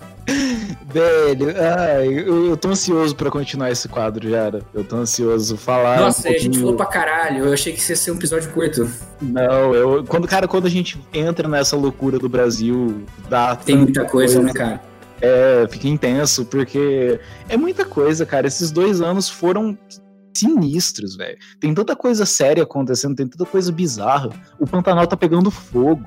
Velho, ai, eu, eu tô ansioso pra continuar esse quadro, Jara. Eu tô ansioso falar. Nossa, um a gente falou pra caralho. Eu achei que ia ser um episódio curto. Não, eu. Quando, cara, quando a gente entra nessa loucura do Brasil, dá. Tem muita coisa, coisa, né, cara? É, fica intenso, porque é muita coisa, cara. Esses dois anos foram sinistros, velho. Tem tanta coisa séria acontecendo, tem tanta coisa bizarra. O Pantanal tá pegando fogo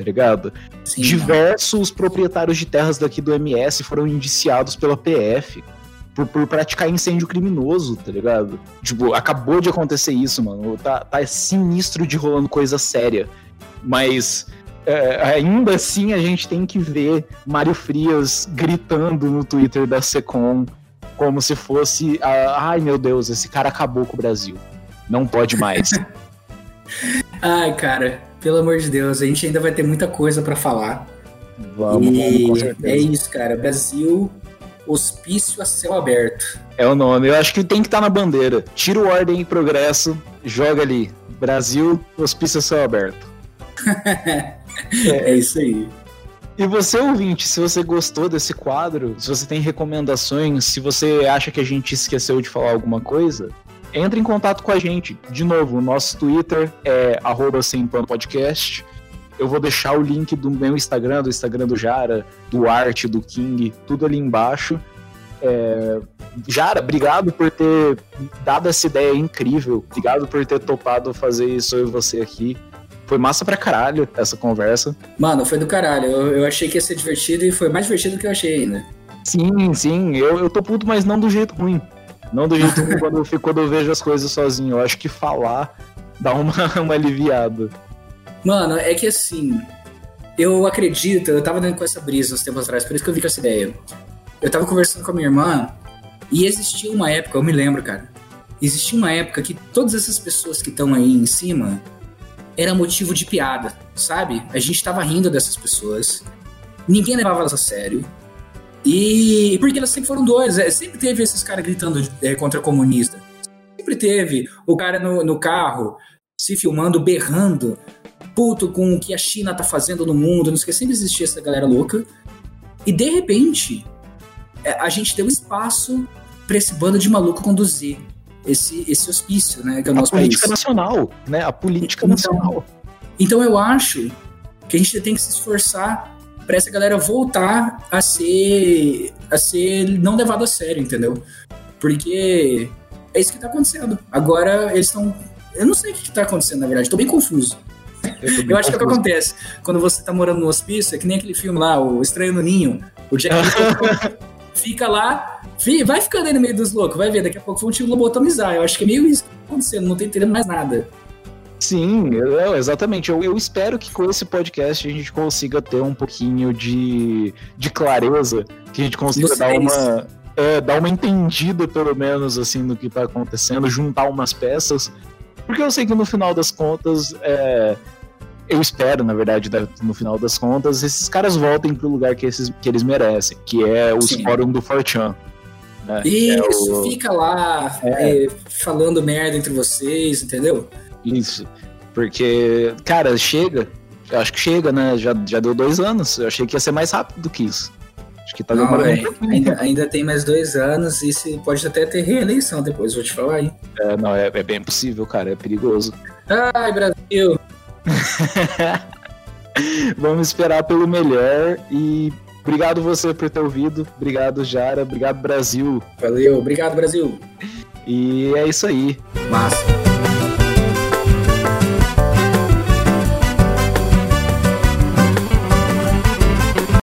tá ligado? Sim, Diversos proprietários de terras daqui do MS foram indiciados pela PF por, por praticar incêndio criminoso, tá ligado? Tipo, acabou de acontecer isso, mano. Tá, tá sinistro de rolando coisa séria. Mas é, ainda assim a gente tem que ver Mário Frias gritando no Twitter da Secom como se fosse. ah, ai meu Deus, esse cara acabou com o Brasil. Não pode mais. Ai, cara, pelo amor de Deus, a gente ainda vai ter muita coisa pra falar. Vamos, e vamos, é isso, cara. Brasil, hospício a céu aberto. É o nome. Eu acho que tem que estar na bandeira. Tira o ordem e progresso, joga ali. Brasil, hospício a céu aberto. É isso aí. E você, ouvinte, se você gostou desse quadro, se você tem recomendações, se você acha que a gente esqueceu de falar alguma coisa, entre em contato com a gente. De novo, o nosso Twitter é arroba sem podcast. Eu vou deixar o link do meu Instagram, do Instagram do Jara, do Arte, do King, tudo ali embaixo. É, Jara, obrigado por ter dado essa ideia incrível. Obrigado por ter topado fazer isso eu e você aqui. Foi massa pra caralho essa conversa. Mano, foi do caralho. Eu, eu achei que ia ser divertido e foi mais divertido do que eu achei ainda. Sim, sim, eu, eu tô puto, mas não do jeito ruim. Não do jeito ruim quando, eu quando eu vejo as coisas sozinho. Eu acho que falar dá uma, uma aliviada. Mano, é que assim, eu acredito, eu tava dando com essa brisa uns tempos atrás, por isso que eu vi com essa ideia. Eu tava conversando com a minha irmã e existia uma época, eu me lembro, cara, existia uma época que todas essas pessoas que estão aí em cima era motivo de piada, sabe? A gente tava rindo dessas pessoas, ninguém levava elas a sério. E porque elas sempre foram doidas, é, sempre teve esses caras gritando é, contra comunista. Sempre teve o cara no, no carro se filmando, berrando, puto com o que a China tá fazendo no mundo, não sei o que, sempre existia essa galera louca. E de repente, é, a gente deu espaço pra esse bando de maluco conduzir esse, esse hospício, né? Que é o A nosso país. política nacional, né? A política Então, nacional. Então eu acho que a gente tem que se esforçar pra essa galera voltar a ser a ser não levado a sério, entendeu? Porque é isso que tá acontecendo. Agora eles estão eu não sei o que, que tá acontecendo, na verdade, tô bem confuso. Eu acho que é o que acontece quando você tá morando no hospício, é que nem aquele filme lá, O Estranho no Ninho. O Jack fica lá, vai ficando aí no meio dos loucos, vai ver, daqui a pouco vão te lobotomizar. Eu acho que é meio isso que tá acontecendo, não tô entendendo mais nada. Sim, eu- exatamente. Eu, eu espero que com esse podcast a gente consiga ter um pouquinho de, de clareza, que a gente consiga dar uma, é, dar uma entendida, pelo menos, assim, do que tá acontecendo, juntar umas peças. Porque eu sei que no final das contas, é, eu espero, na verdade, da- no final das contas, esses caras voltem pro lugar que, esses, que eles merecem, que é Sim. fórum do Fortran. né? E É isso o- fica lá é, falando merda entre vocês, entendeu? Isso. Porque, cara, chega. Eu acho que chega, né? Já, já deu dois anos. Eu achei que ia ser mais rápido do que isso. Acho que tá Não, demorando. é, ainda, ainda tem mais dois anos e se pode até ter reeleição depois, vou te falar aí. É, não, é, é bem possível, cara. É perigoso. Ai, Brasil! Vamos esperar pelo melhor e obrigado você por ter ouvido. Obrigado, Jara. Obrigado, Brasil. Valeu, obrigado, Brasil! E é isso aí. Massa.